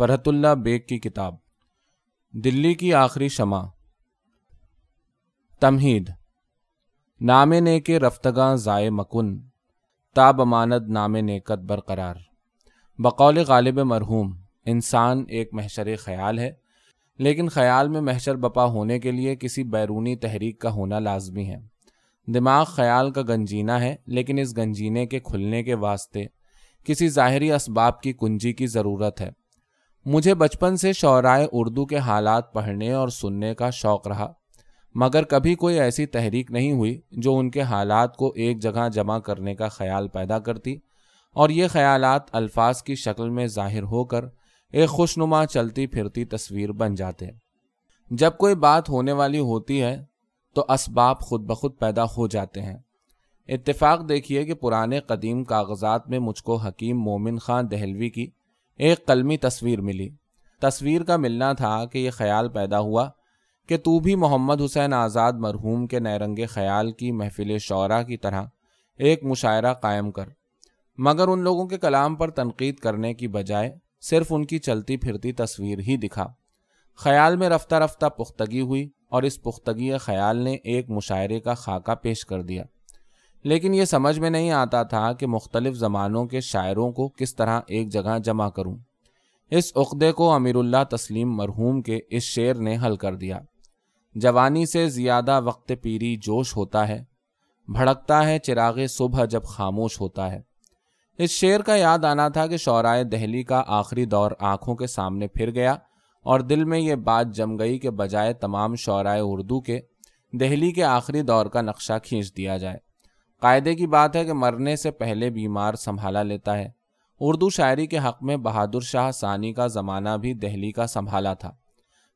فرحت اللہ bag کی کتاب۔ دلی کی آخری شمع۔ تمہید۔ نام نے کے رفتگاں ضائع مکن۔ تاب امانت نام نیکت برقرار۔ بقول غالب مرحوم۔ انسان ایک محشر خیال ہے۔ لیکن خیال میں محشر بپا ہونے کے لیے کسی بیرونی تحریک کا ہونا لازمی ہے۔ دماغ خیال کا گنجینا ہے، لیکن اس گنجینے کے کھلنے کے واسطے کسی ظاہری اسباب کی کنجی کی ضرورت ہے۔ مجھے بچپن سے شعرائے اردو کے حالات پڑھنے اور سننے کا شوق رہا، مگر کبھی کوئی ایسی تحریک نہیں ہوئی جو ان کے حالات کو ایک جگہ جمع کرنے کا خیال پیدا کرتی اور یہ خیالات الفاظ کی شکل میں ظاہر ہو کر ایک خوش نما چلتی پھرتی تصویر بن جاتے جب کوئی بات ہونے والی ہوتی ہے تو اسباب خود بخود پیدا ہو جاتے ہیں۔ اتفاق دیکھیے کہ پرانے قدیم کاغذات میں مجھ کو حکیم مومن خان دہلوی کی ایک قلمی تصویر ملی۔ تصویر کا ملنا تھا کہ یہ خیال پیدا ہوا کہ تو بھی محمد حسین آزاد مرحوم کے نیرنگ خیال کی محفل شعرا کی طرح ایک مشاعرہ قائم کر۔ مگر ان لوگوں کے کلام پر تنقید کرنے کی بجائے صرف ان کی چلتی پھرتی تصویر ہی دکھا۔ خیال میں رفتہ رفتہ پختگی ہوئی اور اس پختگی خیال نے ایک مشاعرے کا خاکہ پیش کر دیا۔ لیکن یہ سمجھ میں نہیں آتا تھا کہ مختلف زمانوں کے شاعروں کو کس طرح ایک جگہ جمع کروں۔ اس عقدے کو امیر اللہ تسلیم مرحوم کے اس شعر نے حل کر دیا۔ جوانی سے زیادہ وقت پیری جوش ہوتا ہے، بھڑکتا ہے چراغ صبح جب خاموش ہوتا ہے۔ اس شعر کا یاد آنا تھا کہ شعرائے دہلی کا آخری دور آنکھوں کے سامنے پھر گیا اور دل میں یہ بات جم گئی کہ بجائے تمام شعرائے اردو کے، دہلی کے آخری دور کا نقشہ کھینچ دیا جائے۔ قاعدے کی بات ہے کہ مرنے سے پہلے بیمار سنبھالا لیتا ہے۔ اردو شاعری کے حق میں بہادر شاہ ثانی کا زمانہ بھی دہلی کا سنبھالا تھا۔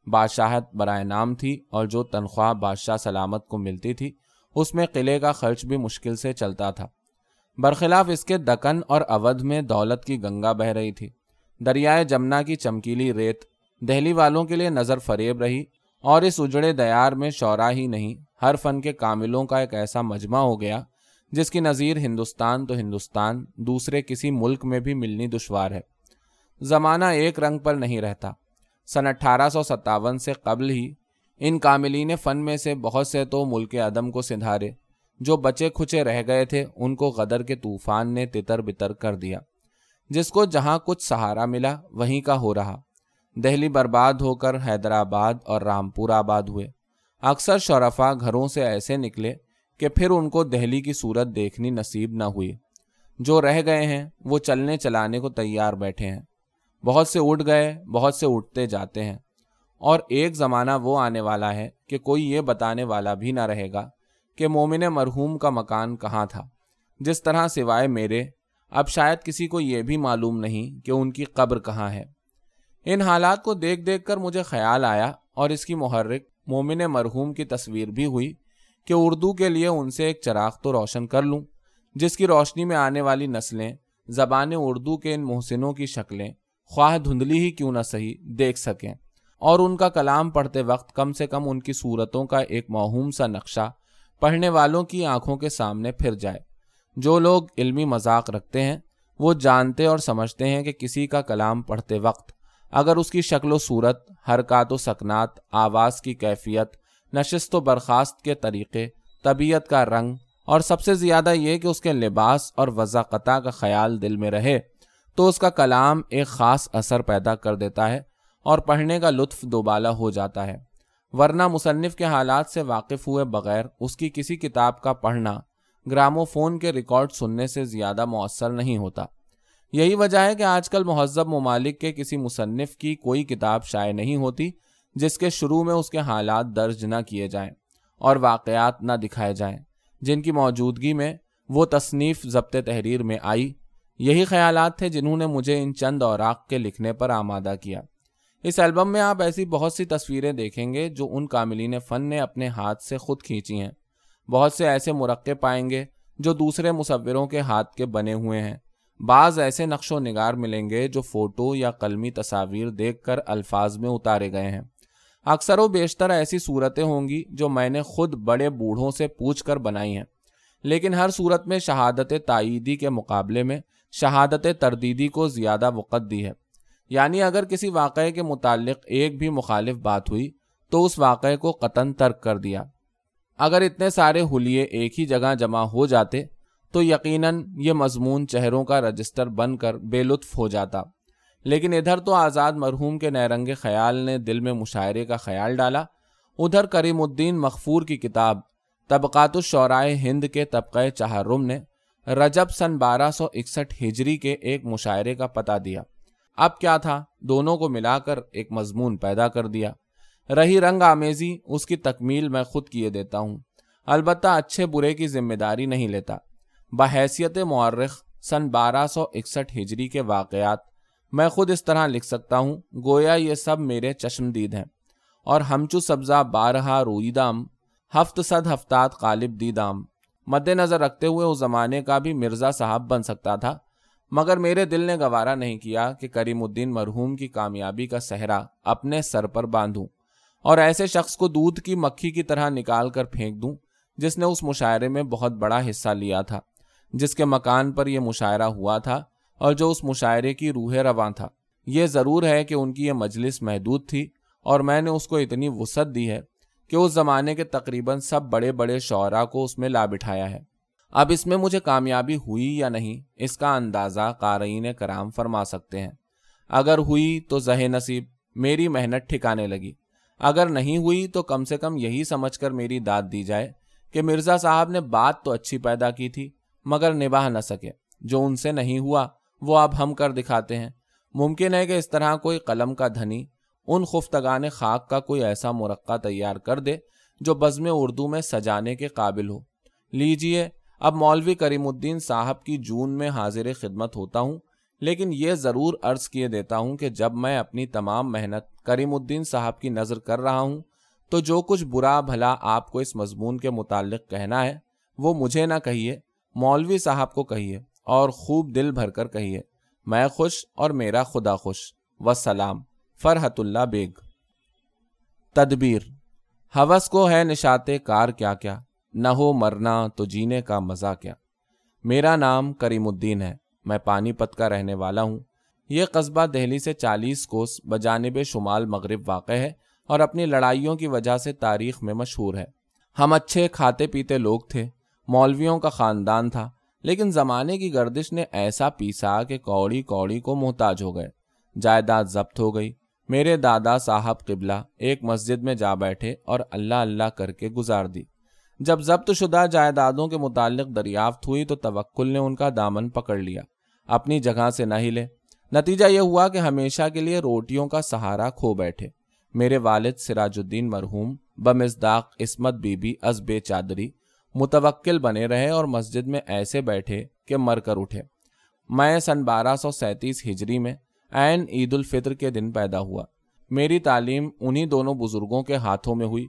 بادشاہت برائے نام تھی اور جو تنخواہ بادشاہ سلامت کو ملتی تھی، اس میں قلعے کا خرچ بھی مشکل سے چلتا تھا۔ برخلاف اس کے دکن اور اودھ میں دولت کی گنگا بہ رہی تھی۔ دریائے جمنا کی چمکیلی ریت دہلی والوں کے لیے نظر فریب رہی اور اس اجڑے دیار میں شعرا ہی نہیں، ہر فن کے کاملوں کا ایک ایسا مجمع ہو گیا جس کی نظیر ہندوستان تو ہندوستان، دوسرے کسی ملک میں بھی ملنی دشوار ہے۔ زمانہ ایک رنگ پر نہیں رہتا۔ سن اٹھارہ سو ستاون سے قبل ہی ان کاملین فن میں سے بہت سے تو ملک عدم کو سدھارے جو بچے کھچے رہ گئے تھے، ان کو غدر کے طوفان نے تتر بتر کر دیا۔ جس کو جہاں کچھ سہارا ملا، وہیں کا ہو رہا۔ دہلی برباد ہو کر حیدرآباد اور رامپور آباد ہوئے۔ اکثر شرفا گھروں سے ایسے نکلے کہ پھر ان کو دہلی کی صورت دیکھنی نصیب نہ ہوئی۔ جو رہ گئے ہیں، وہ چلنے چلانے کو تیار بیٹھے ہیں۔ بہت سے اٹھ گئے، بہت سے اٹھتے جاتے ہیں۔ اور ایک زمانہ وہ آنے والا ہے کہ کوئی یہ بتانے والا بھی نہ رہے گا کہ مومن مرحوم کا مکان کہاں تھا۔ جس طرح سوائے میرے، اب شاید کسی کو یہ بھی معلوم نہیں کہ ان کی قبر کہاں ہے۔ ان حالات کو دیکھ دیکھ کر مجھے خیال آیا اور اس کی محرک مومن مرحوم کی تصویر بھی ہوئی کہ اردو کے لیے ان سے ایک چراغ تو روشن کر لوں، جس کی روشنی میں آنے والی نسلیں، زبان اردو کے ان محسنوں کی شکلیں، خواہ دھندلی ہی کیوں نہ صحیح دیکھ سکیں۔ اور ان کا کلام پڑھتے وقت کم سے کم ان کی صورتوں کا ایک موہوم سا نقشہ پڑھنے والوں کی آنکھوں کے سامنے پھر جائے۔ جو لوگ علمی مذاق رکھتے ہیں، وہ جانتے اور سمجھتے ہیں کہ کسی کا کلام پڑھتے وقت اگر اس کی شکل و صورت، حرکات و سکنات، آواز کی کیفیت نشست و برخاست کے طریقے، طبیعت کا رنگ، اور سب سے زیادہ یہ کہ اس کے لباس اور وضاقتہ کا خیال دل میں رہے، تو اس کا کلام ایک خاص اثر پیدا کر دیتا ہے اور پڑھنے کا لطف دوبالا ہو جاتا ہے۔ ورنہ مصنف کے حالات سے واقف ہوئے بغیر اس کی کسی کتاب کا پڑھنا گرامو فون کے ریکارڈ سننے سے زیادہ مؤثر نہیں ہوتا۔ یہی وجہ ہے کہ آج کل مہذب ممالک کے کسی مصنف کی کوئی کتاب شائع نہیں ہوتی جس کے شروع میں اس کے حالات درج نہ کیے جائیں اور واقعات نہ دکھائے جائیں، جن کی موجودگی میں وہ تصنیف ضبط تحریر میں آئی، یہی خیالات تھے جنہوں نے مجھے ان چند اوراق کے لکھنے پر آمادہ کیا۔ اس البم میں آپ ایسی بہت سی تصویریں دیکھیں گے جو ان کاملین فن نے اپنے ہاتھ سے خود کھینچی ہیں۔ بہت سے ایسے مرقع پائیں گے جو دوسرے مصوروں کے ہاتھ کے بنے ہوئے ہیں۔ بعض ایسے نقش و نگار ملیں گے جو فوٹو یا قلمی تصاویر دیکھ کر الفاظ میں اتارے گئے ہیں۔ اکثر و بیشتر ایسی صورتیں ہوں گی جو میں نے خود بڑے بوڑھوں سے پوچھ کر بنائی ہیں۔ لیکن ہر صورت میں شہادت تائیدی کے مقابلے میں شہادت تردیدی کو زیادہ وقت دی ہے۔ یعنی اگر کسی واقعے کے متعلق ایک بھی مخالف بات ہوئی تو اس واقعے کو قطن ترک کر دیا۔ اگر اتنے سارے حلیے ایک ہی جگہ جمع ہو جاتے تو یقیناً یہ مضمون چہروں کا رجسٹر بن کر بے لطف ہو جاتا۔ لیکن ادھر تو آزاد مرحوم کے نیرنگ خیال نے دل میں مشاعرے کا خیال ڈالا۔ ادھر کریم الدین مغفور کی کتاب طبقات الشعرائے ہند کے طبقہ چہارم نے رجب سن بارہ سو اکسٹھ ہجری کے ایک مشاعرے کا پتہ دیا۔ اب کیا تھا؟ دونوں کو ملا کر ایک مضمون پیدا کر دیا۔ رہی رنگ آمیزی، اس کی تکمیل میں خود کیے دیتا ہوں۔ البتہ اچھے برے کی ذمہ داری نہیں لیتا۔ بحیثیت معرخ سن بارہ سو اکسٹھ ہجری کے واقعات میں خود اس طرح لکھ سکتا ہوں، گویا یہ سب میرے چشمدید ہیں۔ اور ہمچو سبزہ بارہا روئیدام ہفت صد ہفتات قالب دیدام مد نظر رکھتے ہوئے اس زمانے کا بھی مرزا صاحب بن سکتا تھا، مگر میرے دل نے گوارا نہیں کیا کہ کریم الدین مرحوم کی کامیابی کا صحرا اپنے سر پر باندھوں اور ایسے شخص کو دودھ کی مکھی کی طرح نکال کر پھینک دوں جس نے اس مشاعرے میں بہت بڑا حصہ لیا تھا، جس کے مکان پر یہ مشاعرہ ہوا تھا۔ اور جو اس مشاعرے کی روح رواں تھا۔ یہ ضرور ہے کہ ان کی یہ مجلس محدود تھی اور میں نے اس کو اتنی وسعت دی ہے کہ اس زمانے کے تقریباً سب بڑے بڑے شعراء کو اس میں لا بٹھایا ہے۔ اب اس میں مجھے کامیابی ہوئی یا نہیں، اس کا اندازہ قارئین کرام فرما سکتے ہیں۔ اگر ہوئی تو زہ نصیب میری محنت ٹھکانے لگی۔ اگر نہیں ہوئی تو کم سے کم یہی سمجھ کر میری داد دی جائے کہ مرزا صاحب نے بات تو اچھی پیدا کی تھی، مگر نباہ نہ سکے۔ جو ان سے نہیں ہوا وہ اب ہم کر دکھاتے ہیں۔ ممکن ہے کہ اس طرح کوئی قلم کا دھنی ان خفتگان خاک کا کوئی ایسا مرقع تیار کر دے جو بزم اردو میں سجانے کے قابل ہو۔ لیجیے، اب مولوی کریم الدین صاحب کی جون میں حاضر خدمت ہوتا ہوں، لیکن یہ ضرور عرض کیے دیتا ہوں کہ جب میں اپنی تمام محنت کریم الدین صاحب کی نظر کر رہا ہوں، تو جو کچھ برا بھلا آپ کو اس مضمون کے متعلق کہنا ہے، وہ مجھے نہ کہیے، مولوی صاحب کو کہیے۔ اور خوب دل بھر کر کہیے، میں خوش اور میرا خدا خوش۔ وسلام۔ فرحت اللہ بیگ۔ تدبیر۔ حوث کو ہے نشات کار کیا کیا، نہ ہو مرنا تو جینے کا مزہ کیا۔ میرا نام کریم الدین ہے، میں پانی پت کا رہنے والا ہوں۔ یہ قصبہ دہلی سے چالیس کوس بجانب شمال مغرب واقع ہے اور اپنی لڑائیوں کی وجہ سے تاریخ میں مشہور ہے۔ ہم اچھے کھاتے پیتے لوگ تھے، مولویوں کا خاندان تھا۔ لیکن زمانے کی گردش نے ایسا پیسا کہ کوڑی کوڑی کو محتاج ہو گئے۔ جائیداد ضبط ہو گئی۔ میرے دادا صاحب قبلہ ایک مسجد میں جا بیٹھے اور اللہ اللہ کر کے گزار دی۔ جب ضبط شدہ جائیدادوں کے متعلق دریافت ہوئی تو توکل نے ان کا دامن پکڑ لیا۔ اپنی جگہ سے نہ ہلے۔ نتیجہ یہ ہوا کہ ہمیشہ کے لیے روٹیوں کا سہارا کھو بیٹھے۔ میرے والد سراج الدین مرحوم، بمزداق عصمت بی بی از بے چادری متوکل بنے رہے اور مسجد میں ایسے بیٹھے کہ مر کر اٹھے۔ میں سن بارہ سو سینتیس ہجری میں عین عید الفطر کے دن پیدا ہوا۔ میری تعلیم انہی دونوں بزرگوں کے ہاتھوں میں ہوئی،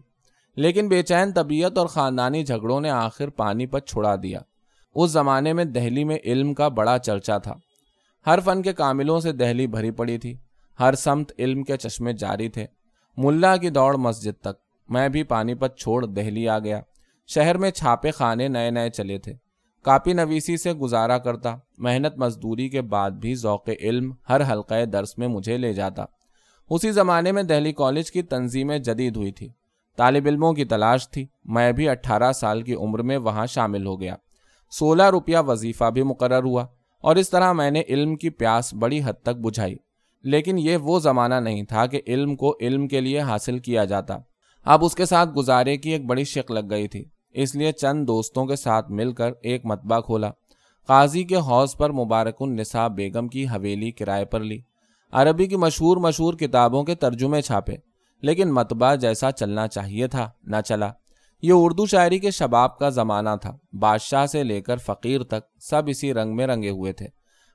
لیکن بے چین طبیعت اور خاندانی جھگڑوں نے آخر پانی پر چھڑا دیا۔ اس زمانے میں دہلی میں علم کا بڑا چرچا تھا۔ ہر فن کے کاملوں سے دہلی بھری پڑی تھی۔ ہر سمت علم کے چشمے جاری تھے۔ ملا کی دوڑ مسجد تک۔ میں بھی پانی پت چھوڑ دہلی آ گیا۔ شہر میں چھاپے خانے نئے نئے چلے تھے۔ کاپی نویسی سے گزارا کرتا، محنت مزدوری کے بعد بھی ذوق علم ہر حلقہ درس میں مجھے لے جاتا۔ اسی زمانے میں دہلی کالج کی تنظیمیں جدید ہوئی تھی۔ طالب علموں کی تلاش تھی۔ میں بھی اٹھارہ سال کی عمر میں وہاں شامل ہو گیا۔ سولہ روپیہ وظیفہ بھی مقرر ہوا اور اس طرح میں نے علم کی پیاس بڑی حد تک بجھائی۔ لیکن یہ وہ زمانہ نہیں تھا کہ علم کو علم کے لیے حاصل کیا جاتا۔ اب اس کے ساتھ گزارے کی ایک بڑی شک لگ گئی تھی۔ اس لیے چند دوستوں کے ساتھ مل کر ایک متبہ کھولا۔ قاضی کے حوض پر مبارک النساء بیگم کی حویلی کرائے پر لی۔ عربی کی مشہور مشہور کتابوں کے ترجمے چھاپے۔ لیکن متبہ جیسا چلنا چاہیے تھا، نہ چلا۔ یہ اردو شاعری کے شباب کا زمانہ تھا۔ بادشاہ سے لے کر فقیر تک سب اسی رنگ میں رنگے ہوئے تھے۔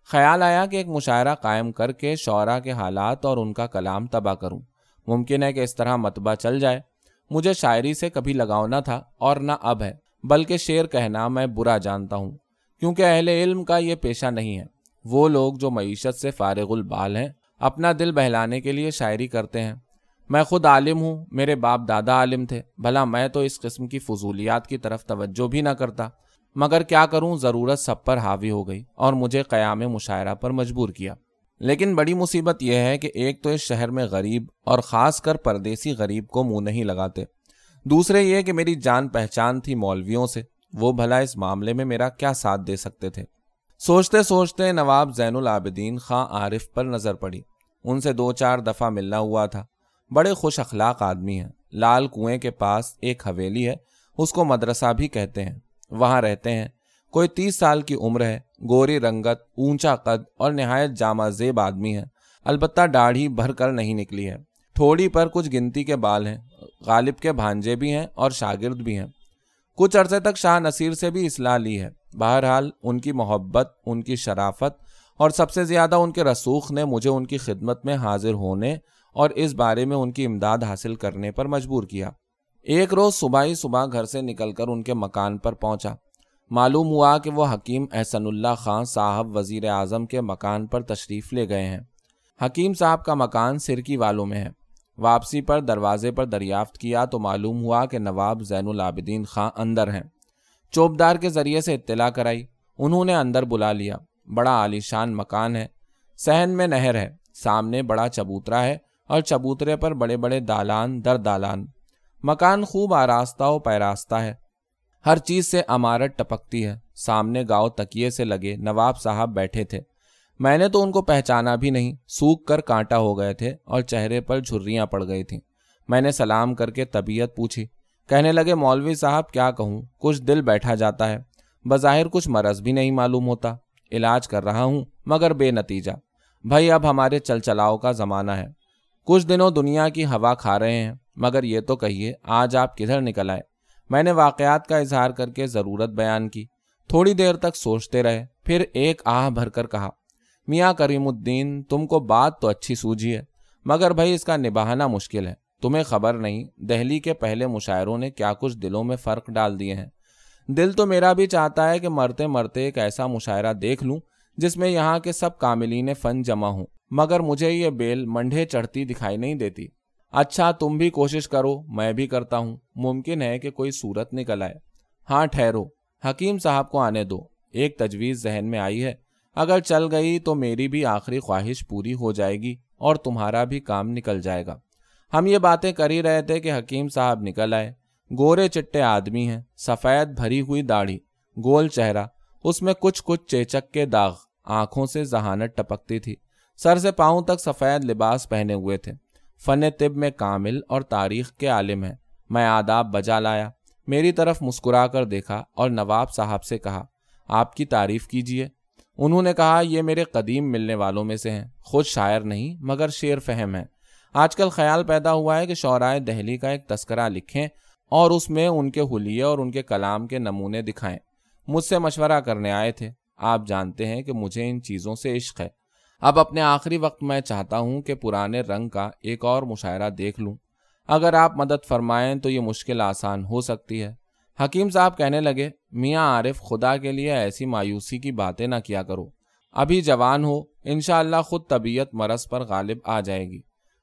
خیال آیا کہ ایک مشاعرہ قائم کر کے شعرا کے حالات اور ان کا کلام تباہ کروں۔ ممکن ہے کہ اس طرح متبہ چل جائے۔ مجھے شاعری سے کبھی لگاؤ نہ تھا اور نہ اب ہے، بلکہ شعر کہنا میں برا جانتا ہوں۔ کیونکہ اہل علم کا یہ پیشہ نہیں ہے۔ وہ لوگ جو معیشت سے فارغ البال ہیں، اپنا دل بہلانے کے لیے شاعری کرتے ہیں۔ میں خود عالم ہوں، میرے باپ دادا عالم تھے۔ بھلا میں تو اس قسم کی فضولیات کی طرف توجہ بھی نہ کرتا۔ مگر کیا کروں؟ ضرورت سب پر حاوی ہو گئی اور مجھے قیام مشاعرہ پر مجبور کیا۔ لیکن بڑی مصیبت یہ ہے کہ ایک تو اس شہر میں غریب اور خاص کر پردیسی غریب کو منہ نہیں لگاتے۔ دوسرے یہ کہ میری جان پہچان تھی مولویوں سے، وہ بھلا اس معاملے میں میرا کیا ساتھ دے سکتے تھے۔ سوچتے سوچتے نواب زین العابدین خاں عارف پر نظر پڑی۔ ان سے دو چار دفعہ ملنا ہوا تھا۔ بڑے خوش اخلاق آدمی ہیں۔ لال کنویں کے پاس ایک حویلی ہے، اس کو مدرسہ بھی کہتے ہیں۔ وہاں رہتے ہیں۔ کوئی تیس سال کی عمر ہے گوری رنگت، اونچا قد اور نہایت جامع زیب آدمی ہے۔ البتہ داڑھی بھر کر نہیں نکلی ہے۔ تھوڑی پر کچھ گنتی کے بال ہیں، غالب کے بھانجے بھی ہیں اور شاگرد بھی ہیں۔ کچھ عرصے تک شاہ نصیر سے بھی اصلاح لی ہے۔ بہرحال، ان کی محبت، ان کی شرافت اور سب سے زیادہ ان کے رسوخ نے مجھے ان کی خدمت میں حاضر ہونے اور اس بارے میں ان کی امداد حاصل کرنے پر مجبور کیا۔ ایک روز صبح ہی صبح گھر سے نکل کر ان کے مکان پر پہنچا۔ معلوم ہوا کہ وہ حکیم احسن اللہ خان صاحب وزیر اعظم کے مکان پر تشریف لے گئے ہیں۔ حکیم صاحب کا مکان سرکی والوں میں ہے۔ واپسی پر دروازے پر دریافت کیا تو معلوم ہوا کہ نواب زین العابدین خان اندر ہیں۔ چوبدار کے ذریعے سے اطلاع کرائی۔ انہوں نے اندر بلا لیا۔ بڑا عالیشان مکان ہے۔ سہن میں نہر ہے۔ سامنے بڑا چبوترا ہے اور چبوترے پر بڑے بڑے دالان در دالان۔ مکان خوب آراستہ و پیراستہ ہے۔ ہر چیز سے عمارت ٹپکتی ہے۔ سامنے گاؤں تکیے سے لگے نواب صاحب بیٹھے تھے۔ میں نے تو ان کو پہچانا بھی نہیں، سوکھ کر کانٹا ہو گئے تھے اور چہرے پر جھریاں پڑ گئی تھیں۔ میں نے سلام کر کے طبیعت پوچھی۔ کہنے لگے، مولوی صاحب، کیا کہوں؟ کچھ دل بیٹھا جاتا ہے۔ بظاہر کچھ مرض بھی نہیں معلوم ہوتا۔ علاج کر رہا ہوں، مگر بے نتیجہ۔ بھائی، اب ہمارے چل چلاؤ کا زمانہ ہے۔ کچھ دنوں دنیا کی ہوا کھا رہے ہیں، مگر یہ تو کہیے، آج آپ کدھر نکل آئے؟ میں نے واقعات کا اظہار کر کے ضرورت بیان کی۔ تھوڑی دیر تک سوچتے رہے، پھر ایک آہ بھر کر کہا، میاں کریم الدین، تم کو بات تو اچھی سوجھی ہے، مگر بھائی اس کا نباہنا مشکل ہے۔ تمہیں خبر نہیں، دہلی کے پہلے مشاعروں نے کیا کچھ دلوں میں فرق ڈال دیے ہیں۔ دل تو میرا بھی چاہتا ہے کہ مرتے مرتے ایک ایسا مشاعرہ دیکھ لوں، جس میں یہاں کے سب کاملین فن جمع ہوں، مگر مجھے یہ بیل منڈے چڑھتی دکھائی نہیں دیتی۔ اچھا تم بھی کوشش کرو، میں بھی کرتا ہوں۔ ممکن ہے کہ کوئی صورت نکل آئے۔ ہاں ٹھہرو۔ حکیم صاحب کو آنے دو۔ ایک تجویز ذہن میں آئی ہے۔ اگر چل گئی تو میری بھی آخری خواہش پوری ہو جائے گی اور تمہارا بھی کام نکل جائے گا۔ ہم یہ باتیں کر ہی رہے تھے کہ حکیم صاحب نکل آئے۔ گورے چٹے آدمی ہیں۔ سفید بھری ہوئی داڑھی، گول چہرہ، اس میں کچھ کچھ چیچک کے داغ۔ آنکھوں سے ذہانت ٹپکتی تھی۔ سر سے پاؤں تک سفید لباس پہنے ہوئے تھے۔ فن طب میں کامل اور تاریخ کے عالم ہیں۔ میں آداب بجا لایا۔ میری طرف مسکرا کر دیکھا اور نواب صاحب سے کہا، آپ کی تعریف کیجیے انہوں نے کہا، یہ میرے قدیم ملنے والوں میں سے ہیں۔ خود شاعر نہیں، مگر شعر فہم ہے آج کل خیال پیدا ہوا ہے کہ شعرائے دہلی کا ایک تذکرہ لکھیں اور اس میں ان کے حلیے اور ان کے کلام کے نمونے دکھائیں۔ مجھ سے مشورہ کرنے آئے تھے۔ آپ جانتے ہیں کہ مجھے ان چیزوں سے عشق ہے۔ اب اپنے آخری وقت میں چاہتا ہوں کہ پرانے رنگ کا ایک اور مشاعرہ دیکھ لوں۔ اگر آپ مدد فرمائیں تو یہ مشکل آسان ہو سکتی ہے۔ حکیم صاحب کہنے لگے، میاں عارف، خدا کے لیے ایسی مایوسی کی باتیں نہ کیا کرو۔ ابھی جوان ہو، انشاءاللہ اللہ خود طبیعت مرض پر غالب آ جائے گی۔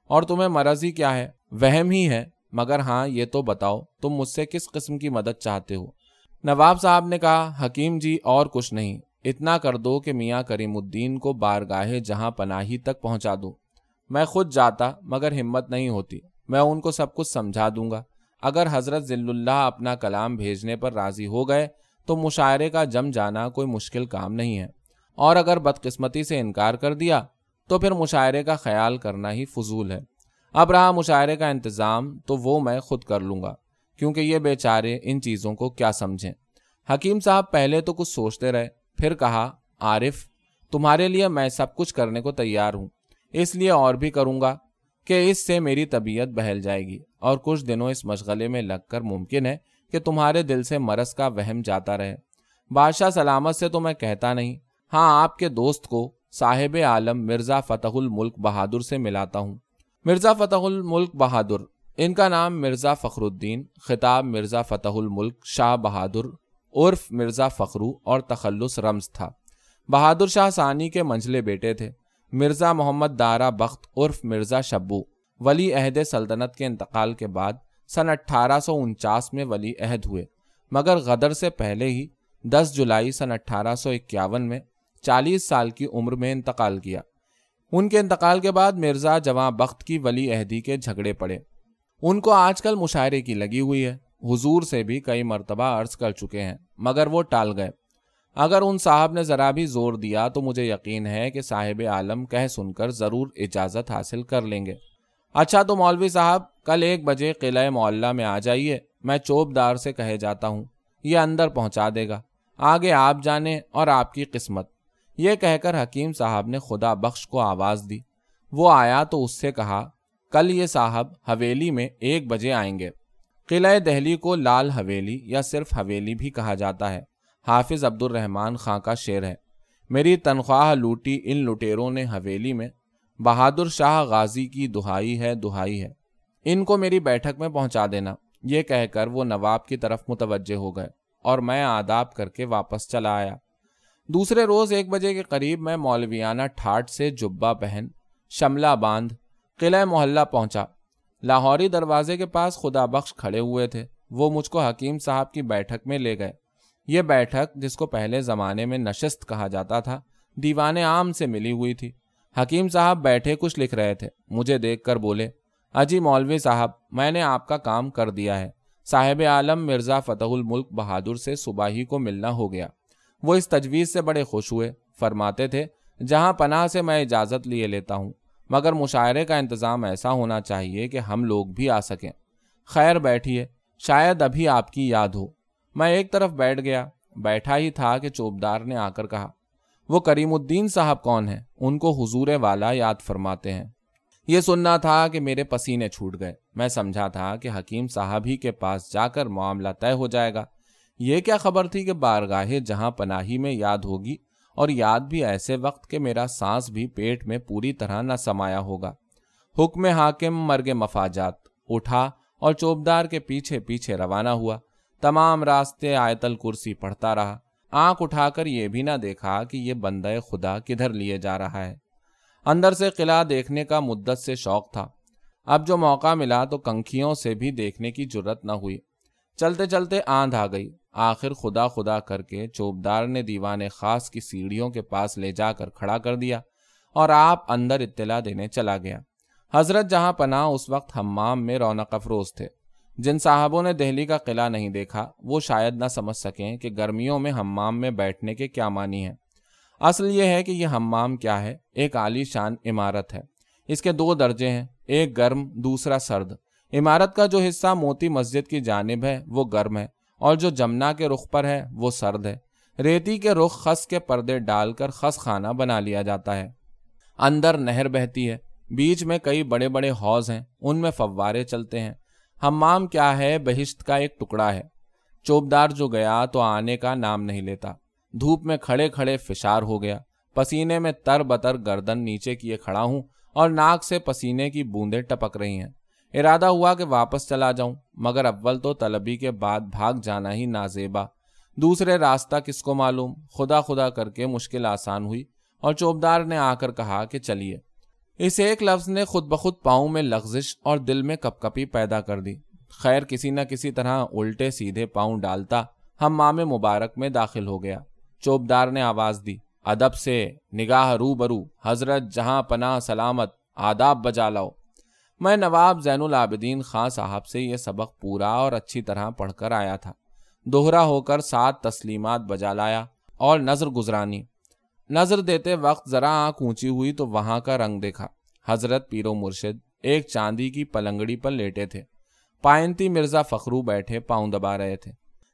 اور تمہیں مرض ہی کیا ہے؟ وہم ہی ہے۔ مگر ہاں یہ تو بتاؤ، تم مجھ سے کس قسم کی مدد چاہتے ہو؟ نواب صاحب نے کہا، حکیم جی اور کچھ نہیں۔ اتنا کر دو کہ میاں کریم الدین کو بارگاہ جہاں پناہی تک پہنچا دوں۔ میں خود جاتا مگر ہمت نہیں ہوتی۔ میں ان کو سب کچھ سمجھا دوں گا۔ اگر حضرت ذل اللہ اپنا کلام بھیجنے پر راضی ہو گئے تو مشاعرے کا جم جانا کوئی مشکل کام نہیں ہے۔ اور اگر بدقسمتی سے انکار کر دیا تو پھر مشاعرے کا خیال کرنا ہی فضول ہے۔ اب رہا مشاعرے کا انتظام تو وہ میں خود کر لوں گا، کیونکہ یہ بیچارے ان چیزوں کو کیا سمجھیں۔ حکیم صاحب پہلے تو کچھ سوچتے رہے۔ پھر کہا، عارف، تمہارے لیے میں سب کچھ کرنے کو تیار ہوں، اس لیے اور بھی کروں گا کہ اس سے میری طبیعت بہل جائے گی۔ اور کچھ دنوں اس مشغلے میں لگ کر ممکن ہے کہ تمہارے دل سے مرض کا وہم جاتا رہے۔ بادشاہ سلامت سے تو میں کہتا نہیں۔ ہاں آپ کے دوست کو صاحب عالم مرزا فتح الملک بہادر سے ملاتا ہوں۔ مرزا فتح الملک بہادر، ان کا نام مرزا فخر الدین، خطاب مرزا فتح الملک شاہ بہادر عرف مرزا فخرو اور تخلص رمز تھا۔ بہادر شاہ ثانی کے منجلے بیٹے تھے۔ مرزا محمد دارا بخت عرف مرزا شبو، ولی عہد سلطنت کے انتقال کے بعد سن اٹھارہ سو انچاس میں ولی عہد ہوئے۔ مگر غدر سے پہلے ہی دس جولائی سن اٹھارہ سو اکیاون میں چالیس سال کی عمر میں انتقال کیا۔ ان کے انتقال کے بعد مرزا جواں بخت کی ولی عہدی کے جھگڑے پڑے۔ ان کو آج کل مشاعرے کی لگی ہوئی ہے۔ حضور سے بھی کئی مرتبہ عرض کر چکے ہیں، مگر وہ ٹال گئے۔ اگر ان صاحب نے ذرا بھی زور دیا تو مجھے یقین ہے کہ صاحب عالم کہہ سن کر ضرور اجازت حاصل کر لیں گے۔ اچھا تو مولوی صاحب، کل ایک بجے قلعہ معلّہ میں آ جائیے، میں چوب دار سے کہے جاتا ہوں۔ یہ اندر پہنچا دے گا۔ آگے آپ جانے اور آپ کی قسمت۔ یہ کہہ کر حکیم صاحب نے خدا بخش کو آواز دی۔ وہ آیا تو اس سے کہا، کل یہ صاحب حویلی میں ایک بجے آئیں گے۔ قلعہ دہلی کو لال حویلی یا صرف حویلی بھی کہا جاتا ہے۔ حافظ عبد الرحمان خاں کا شعر ہے۔ میری تنخواہ لوٹی ان لٹیروں نے حویلی میں۔ بہادر شاہ غازی کی دہائی ہے دہائی ہے۔ ان کو میری بیٹھک میں پہنچا دینا۔ یہ کہہ کر وہ نواب کی طرف متوجہ ہو گئے اور میں آداب کر کے واپس چلا آیا۔ دوسرے روز ایک بجے کے قریب میں مولویانہ ٹھاٹ سے جبا پہن شملہ باندھ قلعہ محلہ پہنچا۔ لاہوری دروازے کے پاس خدا بخش کھڑے ہوئے تھے۔ وہ مجھ کو حکیم صاحب کی بیٹھک میں لے گئے۔ یہ بیٹھک جس کو پہلے زمانے میں نشست کہا جاتا تھا، دیوان عام سے ملی ہوئی تھی۔ حکیم صاحب بیٹھے کچھ لکھ رہے تھے۔ مجھے دیکھ کر بولے، اجی مولوی صاحب، میں نے آپ کا کام کر دیا ہے۔ صاحب عالم مرزا فتح الملک بہادر سے صبح ہی کو ملنا ہو گیا۔ وہ اس تجویز سے بڑے خوش ہوئے، فرماتے تھے، جہاں پناہ سے میں اجازت لیے لیتا ہوں۔ مگر مشاعرے کا انتظام ایسا ہونا چاہیے کہ ہم لوگ بھی آ سکیں۔ خیر، بیٹھیے، شاید ابھی آپ کی یاد ہو۔ میں ایک طرف بیٹھ گیا، بیٹھا ہی تھا کہ چوبدار نے آ کر کہا، وہ کریم الدین صاحب کون ہیں؟ ان کو حضور والا یاد فرماتے ہیں۔ یہ سننا تھا کہ میرے پسینے چھوٹ گئے۔ میں سمجھا تھا کہ حکیم صاحب ہی کے پاس جا کر معاملہ طے ہو جائے گا۔ یہ کیا خبر تھی کہ بارگاہ جہاں پناہی میں یاد ہوگی؟ اور یاد بھی ایسے وقت کہ میرا سانس بھی پیٹ میں پوری طرح نہ سمایا ہوگا۔ حکم حاکم مرگ مفاجات۔ اٹھا اور چوبدار کے پیچھے پیچھے روانہ ہوا۔ تمام راستے آیت الکرسی پڑھتا رہا۔ آنکھ اٹھا کر یہ بھی نہ دیکھا کہ یہ بندہ خدا کدھر لیے جا رہا ہے۔ اندر سے قلعہ دیکھنے کا مدت سے شوق تھا۔ اب جو موقع ملا تو کنکھیوں سے بھی دیکھنے کی جرت نہ ہوئی۔ چلتے چلتے آندھ آ گئی۔ آخر خدا خدا کر کے چوبدار نے دیوان خاص کی سیڑھیوں کے پاس لے جا کر کھڑا کر دیا اور آپ اندر اطلاع دینے چلا گیا۔ حضرت جہاں پناہ اس وقت ہمام میں رونق افروز تھے۔ جن صاحبوں نے دہلی کا قلعہ نہیں دیکھا، وہ شاید نہ سمجھ سکیں کہ گرمیوں میں ہمام میں بیٹھنے کے کیا معنی ہیں۔ اصل یہ ہے کہ یہ ہمام کیا ہے؟ ایک عالی شان عمارت ہے۔ اس کے دو درجے ہیں، ایک گرم، دوسرا سرد۔ عمارت کا جو حصہ موتی مسجد کی جانب ہے، وہ گرم ہے۔ اور جو جمنا کے رخ پر ہے، وہ سرد ہے۔ ریتی کے رخ خس کے پردے ڈال کر خس خانہ بنا لیا جاتا ہے۔ اندر نہر بہتی ہے۔ بیچ میں کئی بڑے بڑے حوض ہیں۔ ان میں فوارے چلتے ہیں۔ ہمام کیا ہے؟ بہشت کا ایک ٹکڑا ہے۔ چوبدار جو گیا تو آنے کا نام نہیں لیتا۔ دھوپ میں کھڑے کھڑے فشار ہو گیا۔ پسینے میں تر بتر گردن نیچے کیے کھڑا ہوں اور ناک سے پسینے کی بوندیں ٹپک رہی ہیں۔ ارادہ ہوا کہ واپس چلا جاؤں، مگر اول تو طلبی کے بعد بھاگ جانا ہی نازیبا۔ دوسرے راستہ کس کو معلوم؟ خدا خدا کر کے مشکل آسان ہوئی اور چوبدار نے آ کر کہا کہ چلیے۔ اس ایک لفظ نے خود بخود پاؤں میں لغزش اور دل میں کپ کپی پیدا کر دی۔ خیر، کسی نہ کسی طرح الٹے سیدھے پاؤں ڈالتا ہم مام مبارک میں داخل ہو گیا۔ چوبدار نے آواز دی۔ ادب سے نگاہ رو برو حضرت جہاں پناہ سلامت، آداب بجا لاؤ۔ میں نواب زین العابدین خان صاحب سے یہ سبق پورا اور اچھی طرح پڑھ کر آیا تھا۔ دوہرا ہو کر سات تسلیمات بجا لایا اور نظر گزرانی۔ نظر دیتے وقت ذرا آنکھ اونچی ہوئی تو وہاں کا رنگ دیکھا۔ حضرت پیرو مرشد ایک چاندی کی پلنگڑی پر لیٹے تھے۔ پائنتی مرزا فخرو بیٹھے پاؤں دبا رہے تھے۔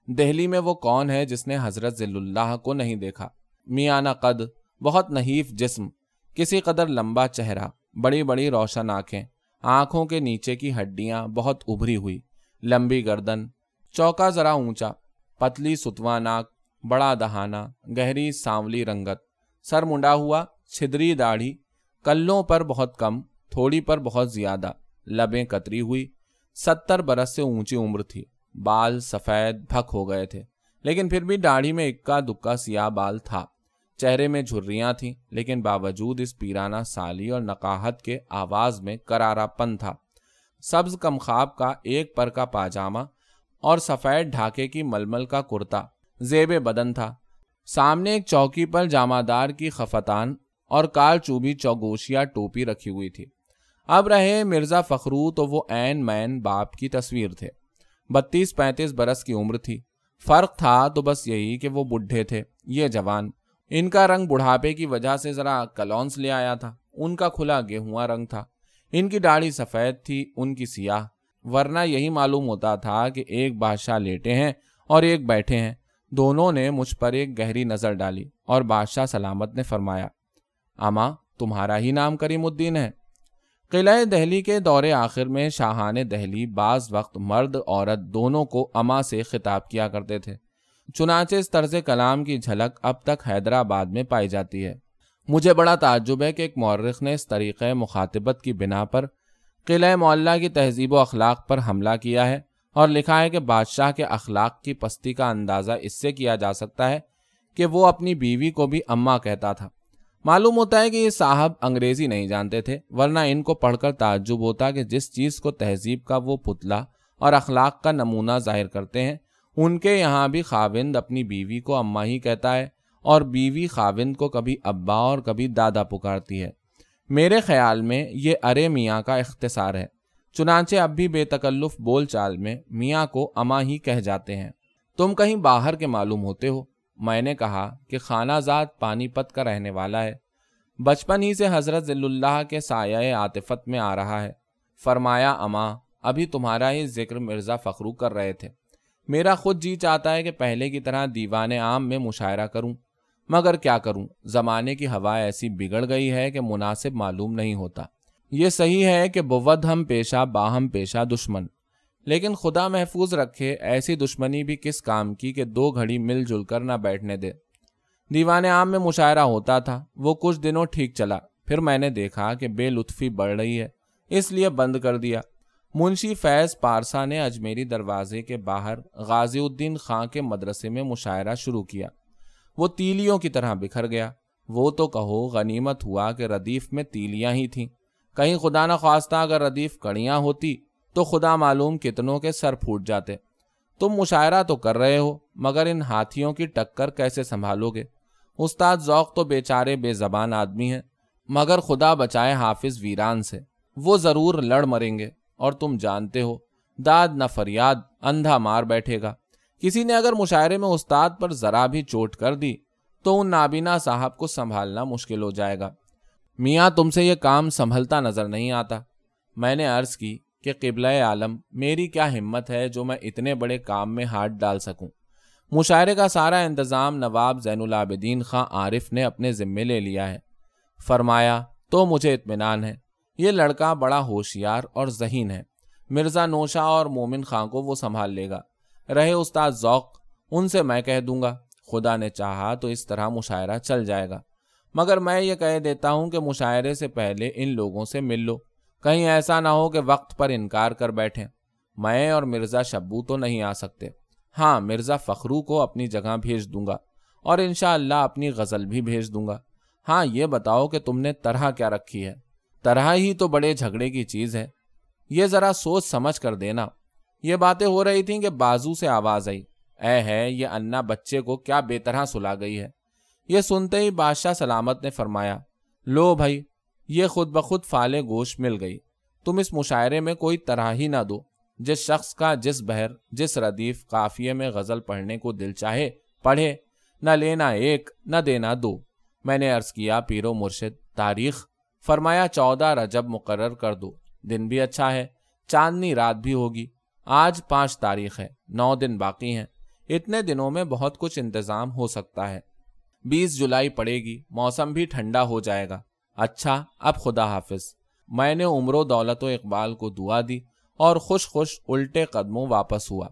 دہلی میں وہ کون ہے جس نے حضرت ذل اللہ کو نہیں دیکھا؟ میانہ قد، بہت نحیف جسم، کسی قدر لمبا چہرہ، بڑی بڑی روشن آنکھیں۔ آنکھوں کے نیچے کی ہڈیاں بہت ابھری ہوئی۔ لمبی گردن، چوکا ذرا اونچا، پتلی ستوا ناک، بڑا دہانا گہری سانولی رنگت۔ سر منڈا ہوا، چھدری داڑھی۔ کلوں پر بہت کم، تھوڑی پر بہت زیادہ۔ لبیں کتری ہوئی۔ ستر برس سے اونچی عمر تھی۔ بال سفید پھک ہو گئے تھے۔ لیکن پھر بھی داڑھی میں اکا دکا سیاہ بال تھا۔ چہرے میں جھریاں تھیں، لیکن باوجود اس پیرانہ سالی اور نقاہت کے آواز میں کرارا پن تھا۔ سبز کم خواب کا ایک پر کا پاجامہ اور سفید ڈھاکے کی ململ کا کرتا زیب بدن تھا۔ سامنے ایک چوکی پر جامہ دار کی خفتان اور کال چوبی چوگوشیا ٹوپی رکھی ہوئی تھی۔ اب رہے مرزا فخرو تو وہ این مین باپ کی تصویر تھے۔ بتیس پینتیس برس کی عمر تھی۔ فرق تھا تو بس یہی کہ وہ بڈھے تھے۔ یہ جوان ان کا رنگ بڑھاپے کی وجہ سے ذرا کلونس لے آیا تھا۔ ان کا کھلا گیہواں رنگ تھا۔ ان کی داڑھی سفید تھی، ان کی سیاہ۔ ورنہ یہی معلوم ہوتا تھا کہ ایک بادشاہ لیٹے ہیں اور ایک بیٹھے ہیں۔ دونوں نے مجھ پر ایک گہری نظر ڈالی اور بادشاہ سلامت نے فرمایا اما تمہارا ہی نام کریم الدین ہے۔ قلعہ دہلی کے دور آخر میں شاہان دہلی بعض وقت مرد، عورت دونوں کو اما سے خطاب کیا کرتے تھے۔ چنانچہ اس طرز کلام کی جھلک اب تک حیدرآباد میں پائی جاتی ہے۔ مجھے بڑا تعجب ہے کہ ایک مورخ نے اس طریقۂ مخاطبت کی بنا پر قلعہ معلّہ کی تہذیب و اخلاق پر حملہ کیا ہے اور لکھا ہے کہ بادشاہ کے اخلاق کی پستی کا اندازہ اس سے کیا جا سکتا ہے کہ وہ اپنی بیوی کو بھی اماں کہتا تھا۔ معلوم ہوتا ہے کہ یہ صاحب انگریزی نہیں جانتے تھے، ورنہ ان کو پڑھ کر تعجب ہوتا کہ جس چیز کو تہذیب کا وہ پتلا اور اخلاق کا نمونہ ظاہر کرتے ہیں ان کے یہاں بھی خاوند اپنی بیوی کو اماں ہی کہتا ہے اور بیوی خاوند کو کبھی ابا اور کبھی دادا پکارتی ہے۔ میرے خیال میں یہ ارے میاں کا اختصار ہے۔ چنانچہ اب بھی بے تکلف بول چال میں میاں کو اما ہی کہہ جاتے ہیں۔ تم کہیں باہر کے معلوم ہوتے ہو۔ میں نے کہا کہ خانہ زاد پانی پت کا رہنے والا ہے۔ بچپن ہی سے حضرت ذل اللہ کے سایہ عاطفت میں آ رہا ہے۔ فرمایا اما ابھی تمہارا ہی ذکر مرزا فخرو کر رہے تھے۔ میرا خود جی چاہتا ہے کہ پہلے کی طرح دیوان عام میں مشاعرہ کروں۔ مگر کیا کروں؟ زمانے کی ہوا ایسی بگڑ گئی ہے کہ مناسب معلوم نہیں ہوتا۔ یہ صحیح ہے کہ بود ہم پیشہ باہم پیشہ دشمن۔ لیکن خدا محفوظ رکھے، ایسی دشمنی بھی کس کام کی کہ دو گھڑی مل جل کر نہ بیٹھنے دے۔ دیوان عام میں مشاعرہ ہوتا تھا، وہ کچھ دنوں ٹھیک چلا۔ پھر میں نے دیکھا کہ بے لطفی بڑھ رہی ہے، اس لیے بند کر دیا۔ منشی فیض پارسا نے اجمیری دروازے کے باہر غازی الدین خان کے مدرسے میں مشاعرہ شروع کیا۔ وہ تیلیوں کی طرح بکھر گیا۔ وہ تو کہو غنیمت ہوا کہ ردیف میں تیلیاں ہی تھیں۔ کہیں خدا نہ خواستہ اگر ردیف کڑیاں ہوتی تو خدا معلوم کتنوں کے سر پھوٹ جاتے۔ تم مشاعرہ تو کر رہے ہو، مگر ان ہاتھیوں کی ٹکر کیسے سنبھالو گے؟ استاد ذوق تو بیچارے بے زبان آدمی ہیں، مگر خدا بچائے حافظ ویران سے۔ وہ ضرور لڑ مریں گے۔ اور تم جانتے ہو، داد نہ فریاد، اندھا مار بیٹھے گا۔ کسی نے اگر مشاعرے میں استاد پر ذرا بھی چوٹ کر دی، تو ان نابینا صاحب کو سنبھالنا مشکل ہو جائے گا۔ میاں، تم سے یہ کام سنبھلتا نظر نہیں آتا۔ میں نے عرض کی کہ قبلہ عالم میری کیا ہمت ہے جو میں اتنے بڑے کام میں ہاتھ ڈال سکوں۔ مشاعرے کا سارا انتظام نواب زین العابدین خاں عارف نے اپنے ذمے لے لیا ہے۔ فرمایا، تو مجھے اطمینان ہے۔ یہ لڑکا بڑا ہوشیار اور ذہین ہے۔ مرزا نوشا اور مومن خاں کو وہ سنبھال لے گا۔ رہے استاد ذوق، ان سے میں کہہ دوں گا، خدا نے چاہا تو اس طرح مشاعرہ چل جائے گا۔ مگر میں یہ کہہ دیتا ہوں کہ مشاعرے سے پہلے ان لوگوں سے مل لو۔ کہیں ایسا نہ ہو کہ وقت پر انکار کر بیٹھیں۔ میں اور مرزا شبو تو نہیں آ سکتے۔ ہاں مرزا فخرو کو اپنی جگہ بھیج دوں گا اور انشاءاللہ اللہ اپنی غزل بھی بھیج دوں گا۔ ہاں یہ بتاؤ کہ تم نے طرح کیا رکھی ہے۔ طرح ہی تو بڑے جھگڑے کی چیز ہے۔ یہ ذرا سوچ سمجھ کر دینا۔ یہ باتیں ہو رہی تھیں کہ بازو سے آواز آئی۔ اے ہے، یہ انا بچے کو کیا بے طرح سلا گئی ہے۔ یہ سنتے ہی بادشاہ سلامت نے فرمایا، لو بھائی، یہ خود بخود فالے گوشت مل گئی۔ تم اس مشاعرے میں کوئی طرح ہی نہ دو۔ جس شخص کا جس بہر، جس ردیف قافیے میں غزل پڑھنے کو دل چاہے، پڑھے۔ نہ لینا ایک، نہ دینا دو۔ میں نے عرض کیا پیرو مرشد، تاریخ فرمایا چودہ رجب مقرر کر دو، دن بھی اچھا ہے، چاندنی رات بھی ہوگی۔ آج پانچ تاریخ ہے، نو دن باقی ہیں۔ اتنے دنوں میں بہت کچھ انتظام ہو سکتا ہے۔ بیس جولائی پڑے گی، موسم بھی ٹھنڈا ہو جائے گا۔ اچھا اب خدا حافظ۔ میں نے عمر و دولت و اقبال کو دعا دی اور خوش خوش الٹے قدموں واپس ہوا۔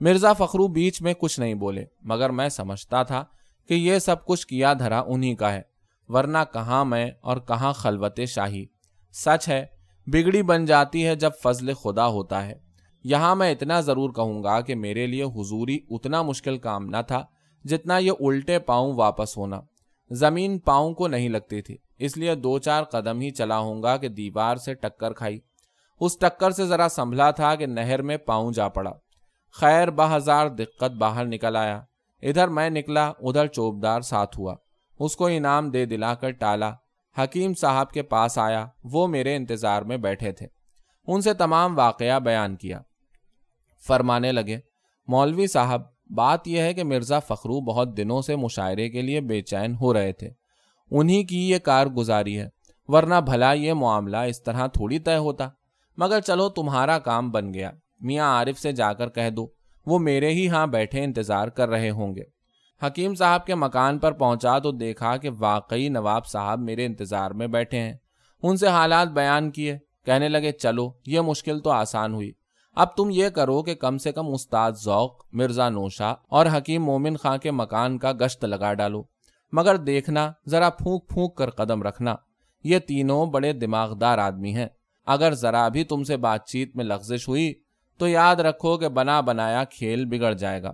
مرزا فخرو بیچ میں کچھ نہیں بولے، مگر میں سمجھتا تھا کہ یہ سب کچھ کیا دھرا انہی کا ہے۔ ورنہ کہاں میں اور کہاں خلوت شاہی۔ سچ ہے، بگڑی بن جاتی ہے جب فضل خدا ہوتا ہے۔ یہاں میں اتنا ضرور کہوں گا کہ میرے لیے حضوری اتنا مشکل کام نہ تھا جتنا یہ الٹے پاؤں واپس ہونا۔ زمین پاؤں کو نہیں لگتی تھی، اس لیے دو چار قدم ہی چلا ہوں گا کہ دیوار سے ٹکر کھائی۔ اس ٹکر سے ذرا سنبھلا تھا کہ نہر میں پاؤں جا پڑا۔ خیر، بہزار دقت باہر نکل آیا۔ ادھر میں نکلا، ادھر چوبدار ساتھ ہوا۔ اس کو انعام دے دلا کر ٹالا۔ حکیم صاحب کے پاس آیا، وہ میرے انتظار میں بیٹھے تھے۔ ان سے تمام واقعہ بیان کیا۔ فرمانے لگے، مولوی صاحب، بات یہ ہے کہ مرزا فخرو بہت دنوں سے مشاعرے کے لیے بے چین ہو رہے تھے۔ انہی کی یہ کارگزاری ہے، ورنہ بھلا یہ معاملہ اس طرح تھوڑی طے ہوتا۔ مگر چلو، تمہارا کام بن گیا۔ میاں عارف سے جا کر کہہ دو، وہ میرے ہی ہاں بیٹھے انتظار کر رہے ہوں گے۔ حکیم صاحب کے مکان پر پہنچا تو دیکھا کہ واقعی نواب صاحب میرے انتظار میں بیٹھے ہیں۔ ان سے حالات بیان کیے، کہنے لگے، چلو، یہ مشکل تو آسان ہوئی۔ اب تم یہ کرو کہ کم سے کم استاد ذوق، مرزا نوشا اور حکیم مومن خان کے مکان کا گشت لگا ڈالو۔ مگر دیکھنا، ذرا پھونک پھونک کر قدم رکھنا۔ یہ تینوں بڑے دماغدار آدمی ہیں۔ اگر ذرا بھی تم سے بات چیت میں لغزش ہوئی تو یاد رکھو کہ بنا بنایا کھیل بگڑ جائے گا۔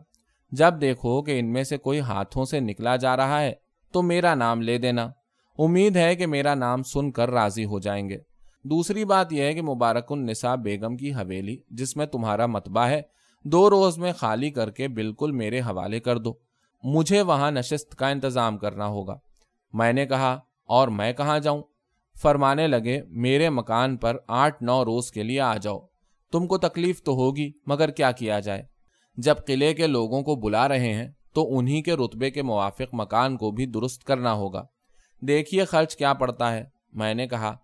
جب دیکھو کہ ان میں سے کوئی ہاتھوں سے نکلا جا رہا ہے، تو میرا نام لے دینا۔ امید ہے کہ میرا نام سن کر راضی ہو جائیں گے۔ دوسری بات یہ ہے کہ مبارک النساء بیگم کی حویلی، جس میں تمہارا متبہ ہے، دو روز میں خالی کر کے بالکل میرے حوالے کر دو۔ مجھے وہاں نشست کا انتظام کرنا ہوگا۔ میں نے کہا، اور میں کہاں جاؤں؟ فرمانے لگے، میرے مکان پر آٹھ نو روز کے لیے آ جاؤ۔ تم کو تکلیف تو ہوگی، مگر کیا کیا جائے؟ جب قلعے کے لوگوں کو بلا رہے ہیں، تو انہی کے رتبے کے موافق مکان کو بھی درست کرنا ہوگا۔ دیکھیے خرچ کیا پڑتا ہے۔ میں نے کہا،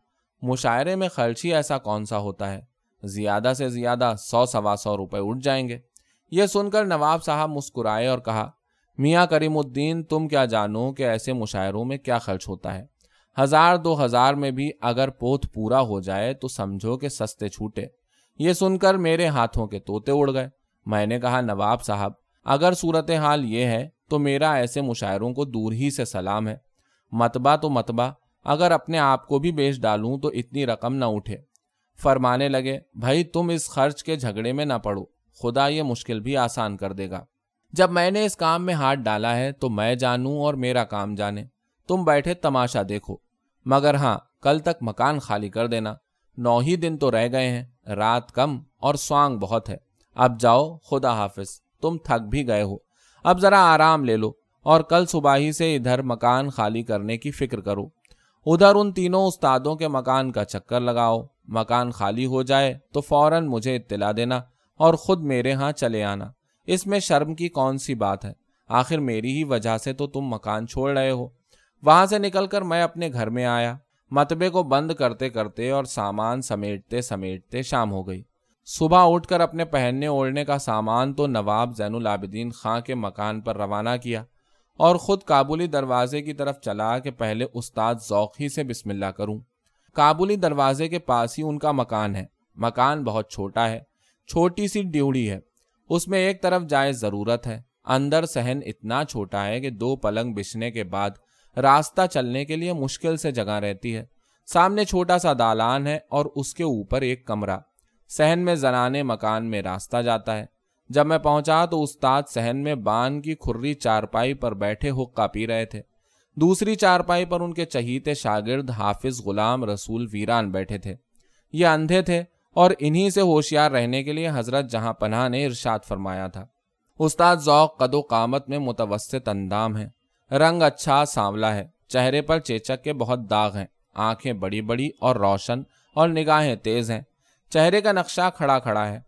مشاعرے میں خرچ ہی ایسا کون سا ہوتا ہے؟ زیادہ سے زیادہ سو سوا سو روپے اٹھ جائیں گے۔ یہ سن کر نواب صاحب مسکرائے اور کہا، میاں کریم الدین، تم کیا جانو کہ ایسے مشاعروں میں کیا خرچ ہوتا ہے؟ ہزار دو ہزار میں بھی اگر پوت پورا ہو جائے تو سمجھو کہ سستے چھوٹے۔ یہ سن کر میرے ہاتھوں کے توتے اڑ گئے۔ میں نے کہا، نواب صاحب، اگر صورت حال یہ ہے تو میرا ایسے مشاعروں کو دور ہی سے سلام ہے۔ متبہ تو متبہ اگر اپنے آپ کو بھی بیچ ڈالوں تو اتنی رقم نہ اٹھے۔ فرمانے لگے، بھائی، تم اس خرچ کے جھگڑے میں نہ پڑو، خدا یہ مشکل بھی آسان کر دے گا۔ جب میں نے اس کام میں ہاتھ ڈالا ہے تو میں جانوں اور میرا کام جانے۔ تم بیٹھے تماشا دیکھو۔ مگر ہاں کل تک مکان خالی کر دینا۔ نو ہی دن تو رہ گئے ہیں، رات کم اور سوانگ بہت ہے۔ اب جاؤ، خدا حافظ، تم تھک بھی گئے ہو۔ اب ذرا آرام لے لو اور کل صبح ہی سے ادھر مکان خالی کرنے کی فکر کرو۔ ادھر ان تینوں استادوں کے مکان کا چکر لگاؤ۔ مکان خالی ہو جائے تو فوراً مجھے اطلاع دینا اور خود میرے ہاں چلے آنا۔ اس میں شرم کی کون سی بات ہے؟ آخر میری ہی وجہ سے تو تم مکان چھوڑ رہے ہو۔ وہاں سے نکل کر میں اپنے گھر میں آیا۔ متبے کو بند کرتے کرتے اور سامان سمیٹتے سمیٹتے شام ہو گئی۔ صبح اٹھ کر اپنے پہننے اوڑھنے کا سامان تو نواب زین العابدین خاں کے مکان پر روانہ کیا اور خود کابلی دروازے کی طرف چلا کہ پہلے استاد ذوق ہی سے بسم اللہ کروں۔ کابلی دروازے کے پاس ہی ان کا مکان ہے۔ مکان بہت چھوٹا ہے۔ چھوٹی سی ڈیوڑی ہے۔ اس میں ایک طرف جائے ضرورت ہے۔ اندر سہن اتنا چھوٹا ہے کہ دو پلنگ بچھنے کے بعد راستہ چلنے کے لیے مشکل سے جگہ رہتی ہے۔ سامنے چھوٹا سا دالان ہے اور اس کے اوپر ایک کمرہ۔ سہن میں زنانے مکان میں راستہ جاتا ہے۔ جب میں پہنچا تو استاد سہن میں بان کی کھری چارپائی پر بیٹھے حقہ پی رہے تھے۔ دوسری چارپائی پر ان کے چہیتے شاگرد حافظ غلام رسول ویران بیٹھے تھے۔ یہ اندھے تھے اور انہی سے ہوشیار رہنے کے لیے حضرت جہاں پناہ نے ارشاد فرمایا تھا۔ استاد ذوق قد و قامت میں متوسط اندام ہے رنگ اچھا سانولا ہے۔ چہرے پر چیچک کے بہت داغ ہیں۔ آنکھیں بڑی بڑی اور روشن اور نگاہیں تیز ہیں۔ چہرے کا نقشہ کھڑا کھڑا ہے۔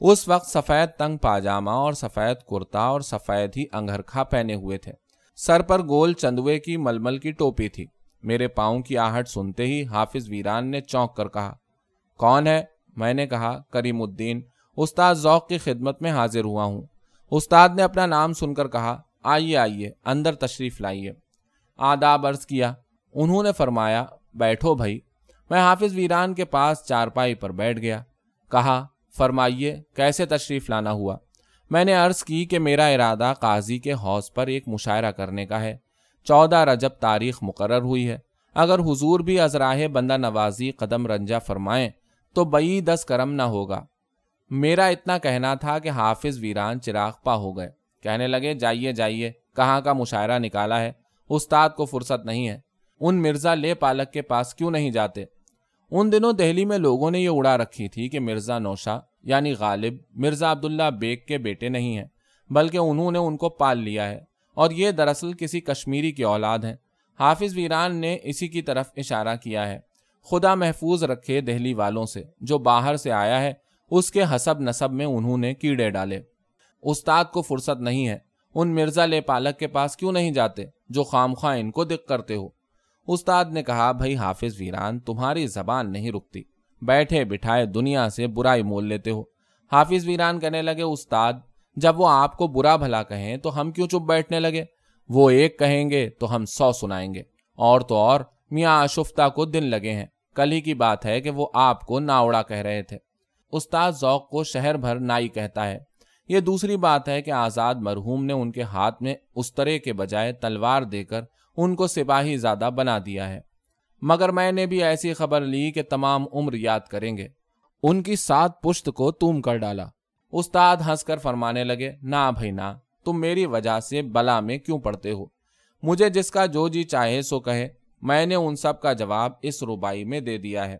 اس وقت سفید تنگ پاجامہ اور سفید کرتا اور سفید ہی انگرکھا پہنے ہوئے تھے۔ سر پر گول چندوے کی ململ کی ٹوپی تھی۔ میرے پاؤں کی آہٹ سنتے ہی حافظ ویران نے چونک کر کہا، کون ہے؟ میں نے کہا، کریم الدین، استاد ذوق کی خدمت میں حاضر ہوا ہوں۔ استاد نے اپنا نام سن کر کہا، آئیے آئیے، اندر تشریف لائیے۔ آداب عرض کیا۔ انہوں نے فرمایا، بیٹھو بھائی میں حافظ ویران کے پاس چارپائی پر بیٹھ گیا۔ کہا، فرمائیے، کیسے تشریف لانا ہوا؟ میں نے عرض کی کہ میرا ارادہ قاضی کے حوض پر ایک مشاعرہ کرنے کا ہے۔ چودہ رجب تاریخ مقرر ہوئی ہے۔ اگر حضور بھی ازراہ بندہ نوازی قدم رنجا فرمائیں، تو بئی دس کرم نہ ہوگا۔ میرا اتنا کہنا تھا کہ حافظ ویران چراغ پا ہو گئے۔ کہنے لگے، جائیے جائیے، کہاں کا مشاعرہ نکالا ہے؟ استاد کو فرصت نہیں ہے۔ ان مرزا لے پالک کے پاس کیوں نہیں جاتے؟ ان دنوں دہلی میں لوگوں نے یہ اڑا رکھی تھی کہ مرزا نوشا یعنی غالب مرزا عبداللہ بیگ کے بیٹے نہیں ہیں، بلکہ انہوں نے ان کو پال لیا ہے۔ اور یہ دراصل کسی کشمیری کی اولاد ہیں۔ حافظ ویران نے اسی کی طرف اشارہ کیا ہے۔ خدا محفوظ رکھے دہلی والوں سے، جو باہر سے آیا ہے، اس کے حسب نصب میں انہوں نے کیڑے ڈالے۔ استاد کو فرصت نہیں ہے۔ ان مرزا لے پالک کے پاس کیوں نہیں جاتے، جو خام خواہ ان کو دکھ کرتے ہو؟ استاد نے کہا، بھائی حافظ ویران، تمہاری زبان نہیں رکتی۔ بیٹھے بٹھائے دنیا سے برائی مول لیتے ہو۔ حافظ ویران کہنے لگے، استاد، جب وہ آپ کو برا بھلا کہیں تو ہم کیوں چپ بیٹھنے لگے؟ وہ ایک کہیں گے تو ہم سو سنائیں گے۔ اور تو اور، میاں آشفتہ کو دن لگے ہیں۔ کل ہی کی بات ہے کہ وہ آپ کو ناوڑا کہہ رہے تھے۔ استاد ذوق کو شہر بھر نائی کہتا ہے۔ یہ دوسری بات ہے کہ آزاد مرحوم نے ان کے ہاتھ میں اس طرح کے بجائے تلوار دے کر ان کو سپاہی زیادہ بنا دیا ہے۔ مگر میں نے بھی ایسی خبر لی کہ تمام عمر یاد کریں گے۔ ان کی سات پشت کو تم کر ڈالا۔ استاد ہنس کر فرمانے لگے، نہ بھائی، نہ، تم میری وجہ سے بلا میں کیوں پڑتے ہو؟ مجھے جس کا جو جی چاہے سو کہے۔ میں نے ان سب کا جواب اس ربائی میں دے دیا ہے۔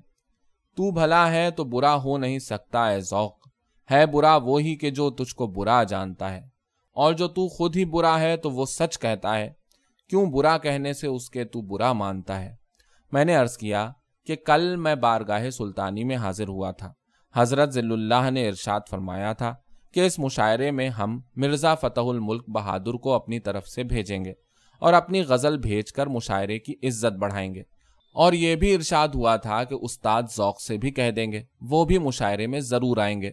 تو بھلا ہے تو برا ہو نہیں سکتا ہے ذوق۔ ہے برا وہی کہ جو تجھ کو برا جانتا ہے۔ اور جو تو خود ہی برا ہے تو وہ سچ کہتا ہے۔ کیوں برا کہنے سے اس کے تو برا مانتا ہے؟ میں نے عرض کیا کہ کل میں بارگاہ سلطانی میں حاضر ہوا تھا۔ حضرت ضل اللہ نے ارشاد فرمایا تھا کہ اس مشاعرے میں ہم مرزا فتح الملک بہادر کو اپنی طرف سے بھیجیں گے اور اپنی غزل بھیج کر مشاعرے کی عزت بڑھائیں گے۔ اور یہ بھی ارشاد ہوا تھا کہ استاد ذوق سے بھی کہہ دیں گے، وہ بھی مشاعرے میں ضرور آئیں گے۔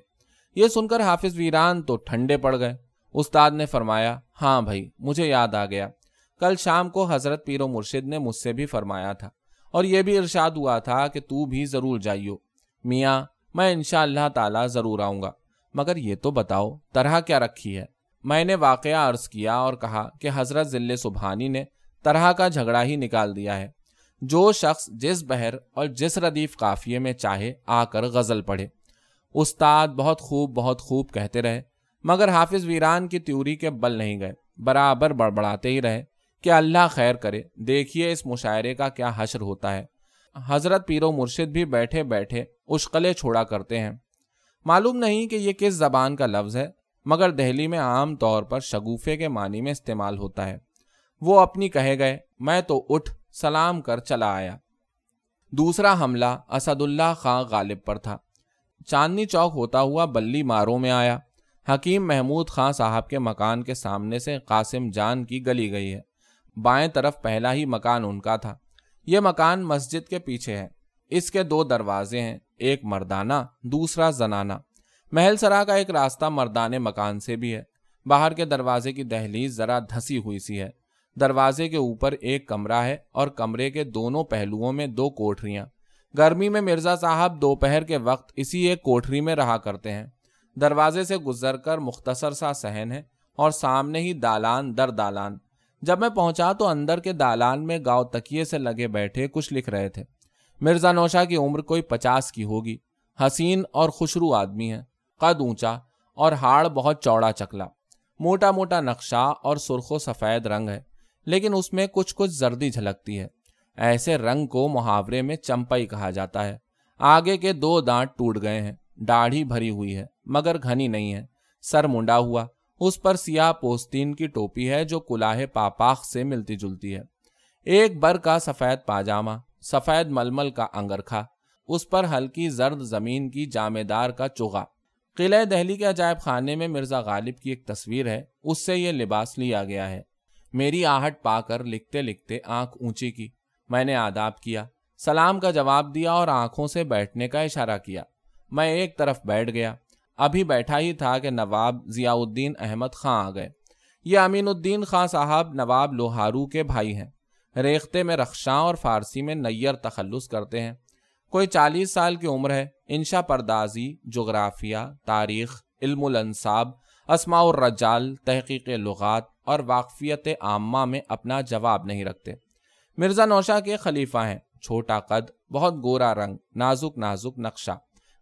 یہ سن کر حافظ ویران تو ٹھنڈے پڑ گئے۔ استاد نے فرمایا ہاں بھائی، مجھے یاد آ گیا۔ کل شام کو حضرت پیر و مرشد نے مجھ سے بھی فرمایا تھا اور یہ بھی ارشاد ہوا تھا کہ تو بھی ضرور جائیو۔ میاں، میں انشاء اللہ تعالی ضرور آؤں گا۔ مگر یہ تو بتاؤ، طرح کیا رکھی ہے؟ میں نے واقعہ عرض کیا اور کہا کہ حضرت ضلع سبحانی نے طرح کا جھگڑا ہی نکال دیا ہے۔ جو شخص جس بہر اور جس ردیف قافیے میں چاہے آ کر غزل پڑھے۔ استاد بہت خوب بہت خوب کہتے رہے، مگر حافظ ویران کی تیوری کے بل نہیں گئے۔ برابر بڑبڑاتے ہی رہے۔ کہ اللہ خیر کرے۔ دیکھیے اس مشاعرے کا کیا حشر ہوتا ہے۔ حضرت پیرو مرشد بھی بیٹھے بیٹھے اشقلے چھوڑا کرتے ہیں۔ معلوم نہیں کہ یہ کس زبان کا لفظ ہے، مگر دہلی میں عام طور پر شگوفے کے معنی میں استعمال ہوتا ہے۔ وہ اپنی کہے گئے، میں تو اٹھ، سلام کر، چلا آیا۔ دوسرا حملہ اسد اللہ خان غالب پر تھا۔ چاندنی چوک ہوتا ہوا بلی ماروں میں آیا۔ حکیم محمود خان صاحب کے مکان کے سامنے سے قاسم جان کی گلی گئی ہے۔ بائیں طرف پہلا ہی مکان ان کا تھا۔ یہ مکان مسجد کے پیچھے ہے۔ اس کے دو دروازے ہیں، ایک مردانہ، دوسرا زنانہ۔ محل سرا کا ایک راستہ مردانے مکان سے بھی ہے۔ باہر کے دروازے کی دہلیز ذرا دھسی ہوئی سی ہے۔ دروازے کے اوپر ایک کمرہ ہے اور کمرے کے دونوں پہلوؤں میں دو کوٹریاں گرمی میں مرزا صاحب دوپہر کے وقت اسی ایک کوٹری میں رہا کرتے ہیں۔ دروازے سے گزر کر مختصر سا سہن ہے اور سامنے ہی دالان در دالان۔ جب میں پہنچا تو اندر کے دالان میں گاؤں تکیے سے لگے بیٹھے کچھ لکھ رہے تھے۔ مرزا نوشا کی عمر کوئی پچاس کی ہوگی۔ حسین اور خوشرو آدمی ہے قد اونچا اور ہاڑ بہت چوڑا چکلا۔ موٹا موٹا نقشہ اور سرخ و سفید رنگ ہے، لیکن اس میں کچھ کچھ زردی جھلکتی ہے۔ ایسے رنگ کو محاورے میں چمپئی کہا جاتا ہے۔ آگے کے دو دانت ٹوٹ گئے ہیں۔ داڑھی بھری ہوئی ہے، مگر گھنی نہیں ہے۔ سر منڈا ہوا۔ اس پر سیاہ پوستین کی ٹوپی ہے جو کلاہ پاپاخ سے ملتی جلتی ہے۔ ایک بر کا سفید پاجامہ، سفید ململ کا انگرکھا، اس پر ہلکی زرد زمین کی جامے دار کا چوغا قلعہ دہلی کے عجائب خانے میں مرزا غالب کی ایک تصویر ہے، اس سے یہ لباس لیا گیا ہے۔ میری آہٹ پا کر لکھتے لکھتے آنکھ اونچی کی۔ میں نے آداب کیا، سلام کا جواب دیا اور آنکھوں سے بیٹھنے کا اشارہ کیا۔ میں ایک طرف بیٹھ گیا۔ ابھی بیٹھا ہی تھا کہ نواب ضیاء الدین احمد خاں آ گئے۔ یہ امین الدین خاں صاحب نواب لوہارو کے بھائی ہیں۔ ریختے میں رخشاں اور فارسی میں نیر تخلص کرتے ہیں۔ کوئی چالیس سال کی عمر ہے۔ انشا پردازی، جغرافیہ، تاریخ، علم الانصاب، اسماء الرجال، تحقیق لغات اور واقفیت عامہ میں اپنا جواب نہیں رکھتے۔ مرزا نوشا کے خلیفہ ہیں۔ چھوٹا قد، بہت گورا رنگ، نازک نازک نقشہ۔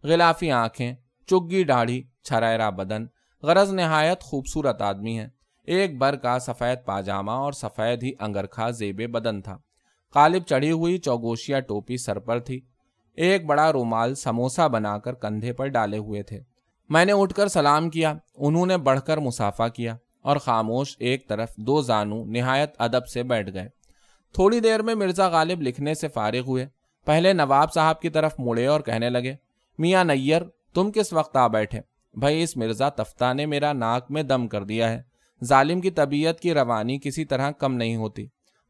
غلافی آنکھیں چگی ڈاڑھی چھرائرا بدن، غرض نہایت خوبصورت آدمی ہے ایک بر کا سفید پاجامہ اور سفید ہی انگرکھا زیب بدن تھا۔ قالب چڑھی ہوئی چوگوشیا ٹوپی سر پر تھی۔ ایک بڑا رومال سموسا بنا کر کندھے پر ڈالے ہوئے تھے۔ میں نے اٹھ کر سلام کیا، انہوں نے بڑھ کر مسافہ کیا اور خاموش ایک طرف دو زانو نہایت ادب سے بیٹھ گئے۔ تھوڑی دیر میں مرزا غالب لکھنے سے فارغ ہوئے۔ پہلے نواب صاحب کی طرف مڑے اور کہنے لگے، میاں نیر تم کس وقت آ بیٹھے؟ بھائی، اس مرزا تفتہ نے میرا ناک میں دم کر دیا ہے۔ ظالم کی طبیعت کی روانی کسی طرح کم نہیں ہوتی۔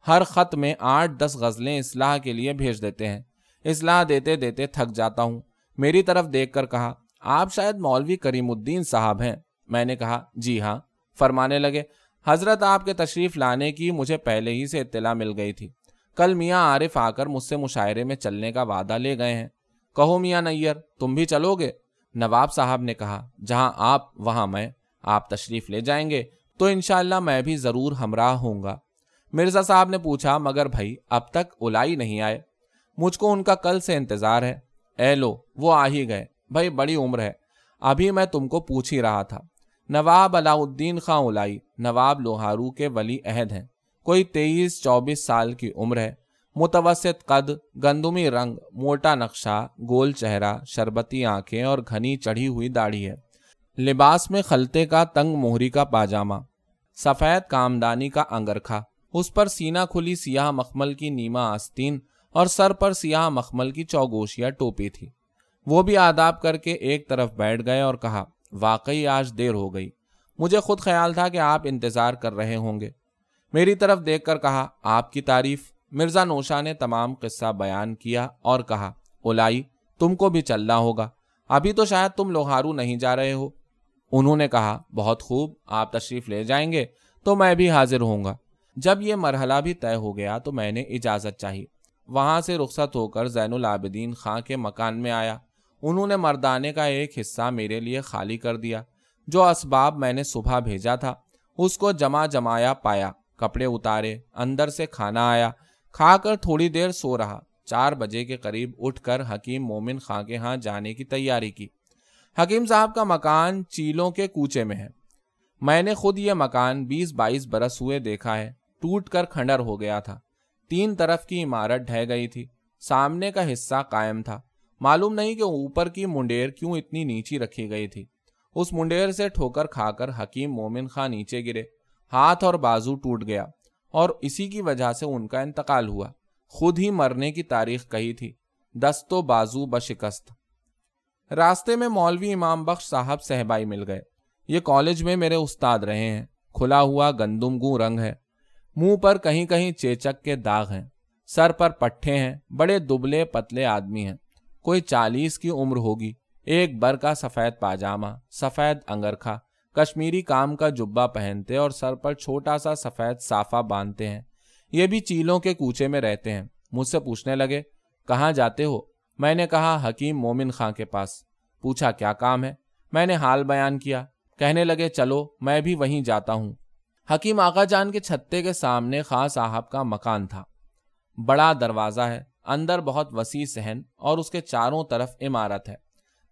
ہر خط میں آٹھ دس غزلیں اصلاح کے لیے بھیج دیتے ہیں۔ اصلاح دیتے دیتے تھک جاتا ہوں۔ میری طرف دیکھ کر کہا، آپ شاید مولوی کریم الدین صاحب ہیں۔ میں نے کہا جی ہاں۔ فرمانے لگے، حضرت آپ کے تشریف لانے کی مجھے پہلے ہی سے اطلاع مل گئی تھی۔ کل میاں عارف آ کر مجھ سے مشاعرے میں چلنے کا وعدہ لے گئے ہیں۔ کہو میاں نیر، تم بھی چلو گے؟ نواب صاحب نے کہا، جہاں آپ، وہاں میں، آپ تشریف لے جائیں گے، تو انشاءاللہ میں بھی ضرور ہمراہ ہوں گا۔ مرزا صاحب نے پوچھا، مگر بھائی، اب تک الائی نہیں آئے۔ مجھ کو ان کا کل سے انتظار ہے۔ اے لو، وہ آ ہی گئے۔ بھائی، بڑی عمر ہے۔ ابھی میں تم کو پوچھ ہی رہا تھا۔ نواب علاء الدین خان الائی نواب لوہارو کے ولی عہد ہیں۔ کوئی تیئیس، چوبیس سال کی عمر ہے۔ متوسط قد، گندمی رنگ، موٹا نقشہ، گول چہرہ، شربتی آنکھیں اور گھنی چڑھی ہوئی داڑھی ہے۔ لباس میں خلتے کا تنگ موہری کا پاجامہ۔ سفید کامدانی کا انگرکھا۔ اس پر سینا کھلی سیاہ مخمل کی نیما آستین اور سر پر سیاہ مخمل کی چوگوشیا ٹوپی تھی۔ وہ بھی آداب کر کے ایک طرف بیٹھ گئے اور کہا، واقعی آج دیر ہو گئی۔ مجھے خود خیال تھا کہ آپ انتظار کر رہے ہوں گے میری طرف دیکھ کر کہا، آپ کی تعریف مرزا نوشا نے تمام قصہ بیان کیا اور کہا، اولائی، تم کو بھی چلنا ہوگا۔ ابھی تو شاید تم لوہارو نہیں جا رہے ہو۔ انہوں نے کہا، بہت خوب، آپ تشریف لے جائیں گے تو میں بھی حاضر ہوں گا۔ جب یہ مرحلہ بھی طے ہو گیا تو میں نے اجازت چاہی۔ وہاں سے رخصت ہو کر زین العابدین خاں کے مکان میں آیا۔ انہوں نے مردانے کا ایک حصہ میرے لیے خالی کر دیا۔ جو اسباب میں نے صبح بھیجا تھا، اس کو جمع جمایا پایا، کپڑے اتارے، اندر سے کھانا آیا۔ کھا کر تھوڑی دیر سو رہا۔ چار بجے کے قریب اٹھ کر حکیم مومن خاں کے ہاں جانے کی تیاری کی۔ حکیم صاحب کا مکان چیلوں کے کوچے میں ہے۔ میں نے خود یہ مکان بیس بائیس برس ہوئے دیکھا ہے۔ ٹوٹ کر کھنڈر ہو گیا تھا۔ تین طرف کی عمارت ڈھہ گئی تھی۔ سامنے کا حصہ قائم تھا۔ معلوم نہیں کہ اوپر کی منڈیر کیوں اتنی نیچی رکھی گئی تھی۔ اس منڈیر سے ٹھوکر کھا کر حکیم مومن خاں نیچے گرے۔ ہاتھ اور بازو ٹوٹ گیا۔ اور اسی کی وجہ سے ان کا انتقال ہوا۔ خود ہی مرنے کی تاریخ کہی تھی۔ دستو بازو بشکست۔ راستے میں مولوی امام بخش صاحب صحبائی مل گئے۔ یہ کالج میں میرے استاد رہے ہیں۔ کھلا ہوا گندم گو رنگ ہے۔ منہ پر کہیں کہیں چیچک کے داغ ہیں۔ سر پر پٹھے ہیں۔ بڑے دبلے پتلے آدمی ہیں۔ کوئی چالیس کی عمر ہوگی۔ ایک بر کا سفید پاجامہ، سفید انگرکھا۔ کشمیری کام کا جبا پہنتے اور سر پر چھوٹا سا سفید صافہ باندھتے ہیں۔ یہ بھی چیلوں کے کوچے میں رہتے ہیں۔ مجھ سے پوچھنے لگے، کہاں جاتے ہو؟ میں نے کہا، حکیم مومن خاں کے پاس۔ پوچھا، کیا کام ہے؟ میں نے حال بیان کیا۔ کہنے لگے، چلو، میں بھی وہیں جاتا ہوں۔ حکیم آقا جان کے چھتے کے سامنے خاں صاحب کا مکان تھا۔ بڑا دروازہ ہے۔ اندر بہت وسیع صحن اور اس کے چاروں طرف عمارت ہے۔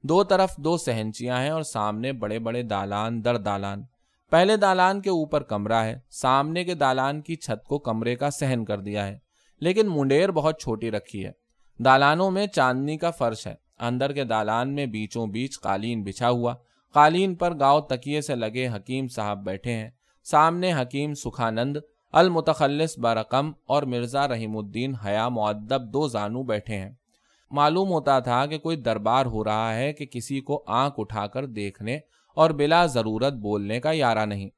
دو طرف دو سہنچیاں ہیں اور سامنے بڑے بڑے دالان، در دالان۔ پہلے دالان کے اوپر کمرہ ہے، سامنے کے دالان کی چھت کو کمرے کا سہن کر دیا ہے۔ لیکن منڈیر بہت چھوٹی رکھی ہے۔ دالانوں میں چاندنی کا فرش ہے۔ اندر کے دالان میں بیچوں بیچ قالین بچھا ہوا۔ قالین پر گاؤ تکیے سے لگے حکیم صاحب بیٹھے ہیں۔ سامنے حکیم سکھانند، المتخلص برقم اور مرزا رحیم الدین حیا معدب دو زانو بیٹھے ہیں۔ معلوم ہوتا تھا کہ کوئی دربار ہو رہا ہے کہ کسی کو آنکھ اٹھا کر دیکھنے اور بلا ضرورت بولنے کا یارہ نہیں۔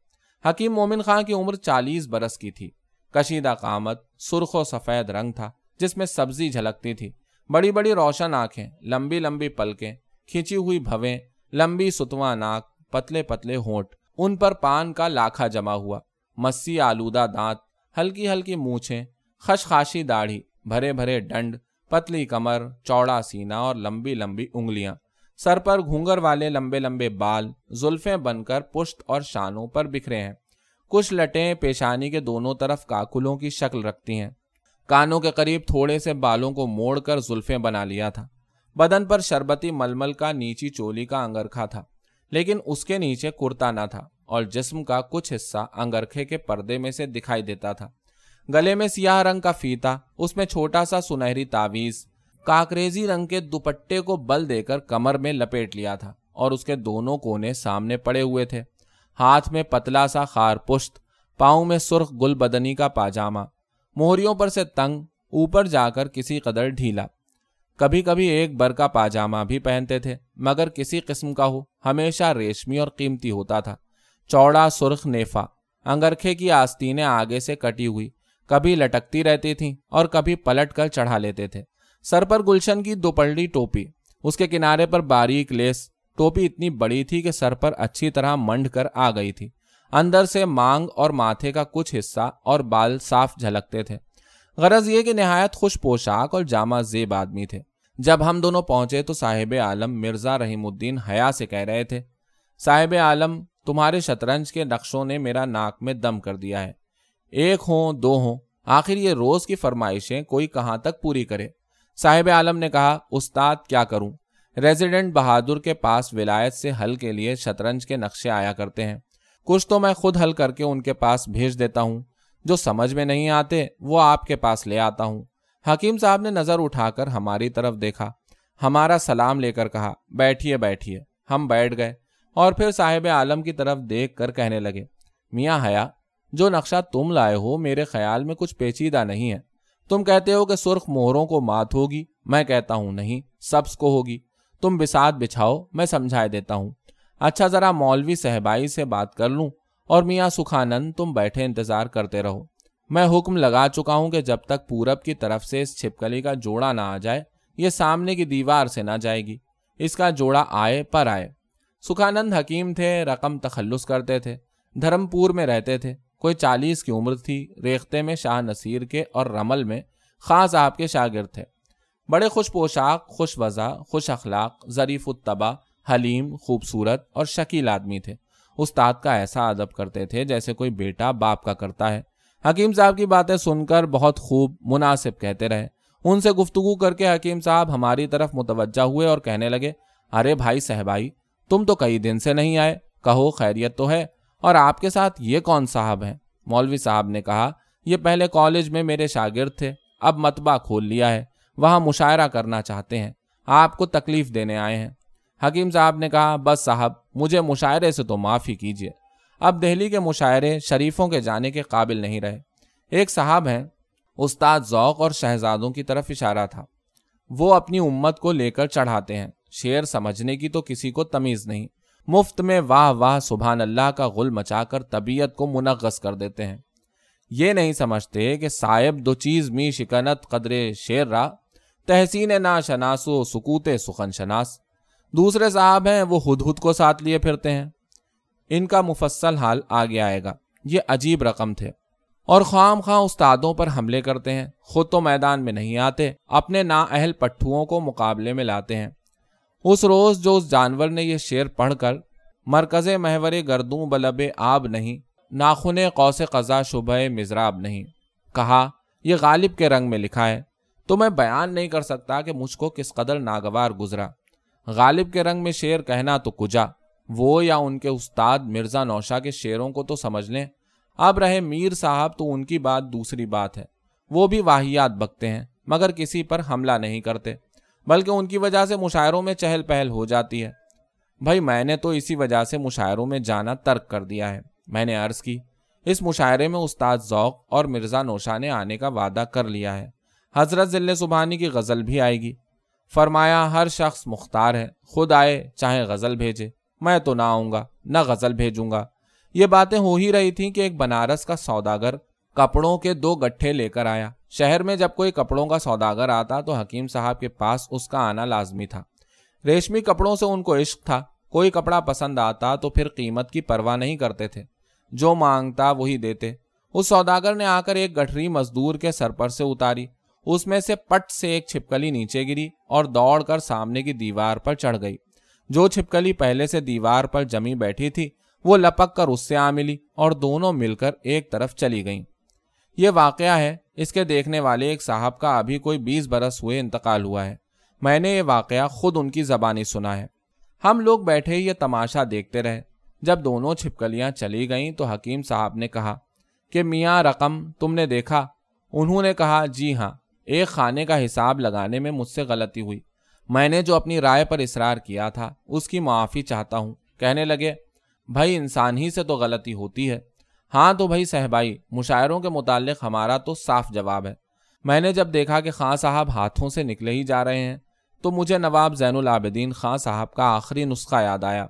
حکیم مومن خان کی عمر چالیس برس کی تھی۔ کشیدہ قامت سرخ و سفید رنگ تھا، جس میں سبزی جھلکتی تھی۔ بڑی بڑی روشن آنکھیں، لمبی لمبی پلکیں، کھینچی ہوئی بھویں، لمبی ستواں ناک، پتلے پتلے ہونٹ، ان پر پان کا لاکھا جما ہوا۔ مسی آلودہ دانت، ہلکی ہلکی مونچھیں، خشخاشی داڑھی، بھرے بھرے ڈنڈ پتلی کمر، چوڑا سینا اور لمبی لمبی انگلیاں۔ سر پر گھونگر والے لمبے لمبے بال زلفیں بن کر پشت اور شانوں پر بکھرے ہیں۔ کچھ لٹیں پیشانی کے دونوں طرف کاکلوں کی شکل رکھتی ہیں۔ کانوں کے قریب تھوڑے سے بالوں کو موڑ کر زلفیں بنا لیا تھا۔ بدن پر شربتی ململ کا نیچی چولی کا انگرکھا تھا، لیکن اس کے نیچے کرتا نہ تھا اور جسم کا کچھ حصہ انگرکھے کے پردے میں سے دکھائی دیتا تھا۔ گلے میں سیاہ رنگ کا فیتا، اس میں چھوٹا سا سنہری تعویز کاکریزی رنگ کے دوپٹے کو بل دے کر کمر میں لپیٹ لیا تھا اور اس کے دونوں کونے سامنے پڑے ہوئے تھے۔ ہاتھ میں پتلا سا خار پشت، پاؤں میں سرخ گل بدنی کا پاجامہ۔ موہریوں پر سے تنگ، اوپر جا کر کسی قدر ڈھیلا۔ کبھی کبھی ایک بر کا پاجامہ بھی پہنتے تھے، مگر کسی قسم کا ہو، ہمیشہ ریشمی اور قیمتی ہوتا تھا۔ چوڑا سرخ نیفا، انگرکھے کی آستینیں آگے سے کٹی ہوئی۔ کبھی لٹکتی رہتی تھیں اور کبھی پلٹ کر چڑھا لیتے تھے۔ سر پر گلشن کی دوپلڈی ٹوپی، اس کے کنارے پر باریک لیس، ٹوپی اتنی بڑی تھی کہ سر پر اچھی طرح منڈ کر آ گئی تھی۔ اندر سے مانگ اور ماتھے کا کچھ حصہ اور بال صاف جھلکتے تھے۔ غرض یہ کہ نہایت خوش پوشاک اور جامع زیب آدمی تھے۔ جب ہم دونوں پہنچے تو صاحب عالم مرزا رحیم الدین حیا سے کہہ رہے تھے، صاحب عالم، تمہارے شطرنج کے نقشوں نے میرا ناک میں دم کر دیا ہے۔ ایک ہوں، دو ہوں۔ آخر یہ روز کی فرمائشیں کوئی کہاں تک پوری کرے؟ صاحب عالم نے کہا، استاد کیا کروں؟ ریزیڈنٹ بہادر کے پاس ولایت سے حل کے لیے شطرنج کے نقشے آیا کرتے ہیں۔ کچھ تو میں خود حل کر کے ان کے پاس بھیج دیتا ہوں۔ جو سمجھ میں نہیں آتے، وہ آپ کے پاس لے آتا ہوں۔ حکیم صاحب نے نظر اٹھا کر ہماری طرف دیکھا۔ ہمارا سلام لے کر کہا، بیٹھیے بیٹھیے۔ ہم بیٹھ گئے۔ اور پھر صاحب عالم کی طرف دیکھ کر کہنے لگے، میاں حیا جو نقشہ تم لائے ہو میرے خیال میں کچھ پیچیدہ نہیں ہے۔ تم کہتے ہو کہ سرخ موہروں کو مات ہوگی۔ میں کہتا ہوں نہیں، سبز کو ہوگی۔ تم بسات بچھاؤ، میں سمجھائے دیتا ہوں۔ اچھا ذرا مولوی صحبائی سے بات کر لوں اور میاں سکھانند تم بیٹھے انتظار کرتے رہو۔ میں حکم لگا چکا ہوں کہ جب تک پورب کی طرف سے اس چھپکلی کا جوڑا نہ آ جائے، یہ سامنے کی دیوار سے نہ جائے گی۔ اس کا جوڑا آئے، پر آئے۔ سکھانند حکیم تھے، رقم تخلص کرتے تھے دھرم پور میں رہتے تھے۔ کوئی چالیس کی عمر تھی ریختے میں شاہ نصیر کے اور رمل میں خاص آپ کے شاگرد تھے۔ بڑے خوش پوشاک، خوش وضع، خوش اخلاق، ظریف الطبع، حلیم، خوبصورت اور شکیل آدمی تھے۔ استاد کا ایسا ادب کرتے تھے جیسے کوئی بیٹا باپ کا کرتا ہے۔ حکیم صاحب کی باتیں سن کر بہت خوب مناسب کہتے رہے۔ ان سے گفتگو کر کے حکیم صاحب ہماری طرف متوجہ ہوئے اور کہنے لگے، ارے بھائی صاحبائی تم تو کئی دن سے نہیں آئے، کہو خیریت تو ہے۔ اور آپ کے ساتھ یہ کون صاحب ہیں؟ مولوی صاحب نے کہا، یہ پہلے کالج میں میرے شاگرد تھے، اب متبہ کھول لیا ہے، وہاں مشاعرہ کرنا چاہتے ہیں، آپ کو تکلیف دینے آئے ہیں۔ حکیم صاحب نے کہا، بس صاحب، مجھے مشاعرے سے تو معافی کیجیے اب دہلی کے مشاعرے شریفوں کے جانے کے قابل نہیں رہے۔ ایک صاحب ہیں، استاد ذوق اور شہزادوں کی طرف اشارہ تھا۔ وہ اپنی امت کو لے کر چڑھاتے ہیں، شعر سمجھنے کی تو کسی کو تمیز نہیں۔ مفت میں واہ واہ سبحان اللہ کا غل مچا کر طبیعت کو منغص کر دیتے ہیں۔ یہ نہیں سمجھتے کہ صاحب دو چیز می شکنت قدرے شیر را، تحسین نا شناس و سکوت سخن شناس۔ دوسرے صاحب ہیں، وہ خود خود کو ساتھ لیے پھرتے ہیں۔ ان کا مفصل حال آگے آئے گا۔ یہ عجیب رقم تھے۔ اور خام خواہ استادوں پر حملے کرتے ہیں، خود تو میدان میں نہیں آتے، اپنے نا اہل پٹھوؤں کو مقابلے میں لاتے ہیں۔ اس روز جو اس جانور نے یہ شعر پڑھ کر، مرکز محور گردوں بلب آب نہیں، ناخن قوس قضا شبہ مزراب نہیں، کہا، یہ غالب کے رنگ میں لکھا ہے، تو میں بیان نہیں کر سکتا کہ مجھ کو کس قدر ناگوار گزرا۔ غالب کے رنگ میں شعر کہنا تو کجا، وہ یا ان کے استاد مرزا نوشا کے شعروں کو تو سمجھ لیں۔ اب رہے میر صاحب تو ان کی بات دوسری بات ہے، وہ بھی واحیات بکتے ہیں، مگر کسی پر حملہ نہیں کرتے۔ بلکہ ان کی وجہ سے مشاعروں میں چہل پہل ہو جاتی ہے۔ بھائی، میں نے تو اسی وجہ سے مشاعروں میں جانا ترک کر دیا ہے۔ میں نے عرض کی، اس مشاعرے میں استاد ذوق اور مرزا نوشا نے آنے کا وعدہ کر لیا ہے۔ حضرت ذل سبحانی کی غزل بھی آئے گی۔ فرمایا، ہر شخص مختار ہے۔ خود آئے، چاہے غزل بھیجے۔ میں تو نہ آؤں گا، نہ غزل بھیجوں گا۔ یہ باتیں ہو ہی رہی تھیں کہ ایک بنارس کا سوداگر کپڑوں کے دو گٹھے لے کر آیا۔ شہر میں جب کوئی کپڑوں کا سوداگر آتا تو حکیم صاحب کے پاس اس کا آنا لازمی تھا۔ ریشمی کپڑوں سے ان کو عشق تھا۔ کوئی کپڑا پسند آتا تو پھر قیمت کی پرواہ نہیں کرتے تھے۔ جو مانگتا وہی دیتے۔ اس سوداگر نے آ کر ایک گٹھری مزدور کے سر پر سے اتاری۔ اس میں سے پٹ سے ایک چھپکلی نیچے گری اور دوڑ کر سامنے کی دیوار پر چڑھ گئی۔ جو چھپکلی پہلے سے دیوار پر جمی بیٹھی تھی، وہ لپک کر اس سے آ ملی اور دونوں مل کر ایک طرف چلی گئیں۔ یہ واقعہ ہے، اس کے دیکھنے والے ایک صاحب کا ابھی کوئی بیس برس ہوئے انتقال ہوا ہے۔ میں نے یہ واقعہ خود ان کی زبانی سنا ہے۔ ہم لوگ بیٹھے یہ تماشا دیکھتے رہے۔ جب دونوں چھپکلیاں چلی گئیں تو حکیم صاحب نے کہا کہ میاں رقم، تم نے دیکھا؟ انہوں نے کہا جی ہاں ایک خانے کا حساب لگانے میں مجھ سے غلطی ہوئی۔ میں نے جو اپنی رائے پر اصرار کیا تھا، اس کی معافی چاہتا ہوں۔ کہنے لگے، بھائی انسان ہی سے تو غلطی ہوتی ہے۔ ہاں تو بھائی صحبائی مشاعروں کے متعلق ہمارا تو صاف جواب ہے۔ میں نے جب دیکھا کہ خان صاحب ہاتھوں سے نکلے ہی جا رہے ہیں، تو مجھے نواب زین العابدین خان صاحب کا آخری نسخہ یاد آیا۔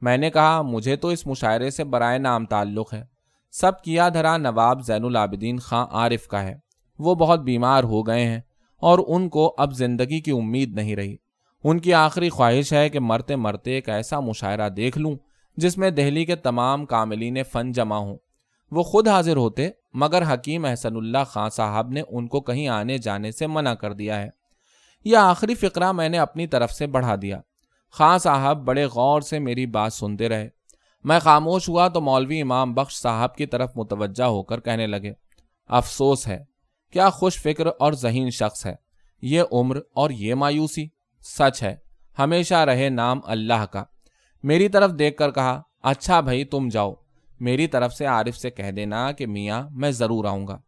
میں نے کہا، مجھے تو اس مشاعرے سے برائے نام تعلق ہے۔ سب کیا دھرا نواب زین العابدین خان عارف کا ہے۔ وہ بہت بیمار ہو گئے ہیں اور ان کو اب زندگی کی امید نہیں رہی۔ ان کی آخری خواہش ہے کہ مرتے مرتے ایک ایسا مشاعرہ دیکھ لوں، جس میں دہلی کے تمام کاملین فن جمع ہوں۔ وہ خود حاضر ہوتے، مگر حکیم احسن اللہ خان صاحب نے ان کو کہیں آنے جانے سے منع کر دیا ہے۔ یہ آخری فقرہ میں نے اپنی طرف سے بڑھا دیا۔ خان صاحب بڑے غور سے میری بات سنتے رہے۔ میں خاموش ہوا تو مولوی امام بخش صاحب کی طرف متوجہ ہو کر کہنے لگے، افسوس ہے، کیا خوش فکر اور ذہین شخص ہے۔ یہ عمر اور یہ مایوسی۔ سچ ہے، ہمیشہ رہے نام اللہ کا۔ میری طرف دیکھ کر کہا اچھا بھائی تم جاؤ۔ میری طرف سے عارف سے کہہ دینا کہ میاں، میں ضرور آؤں گا۔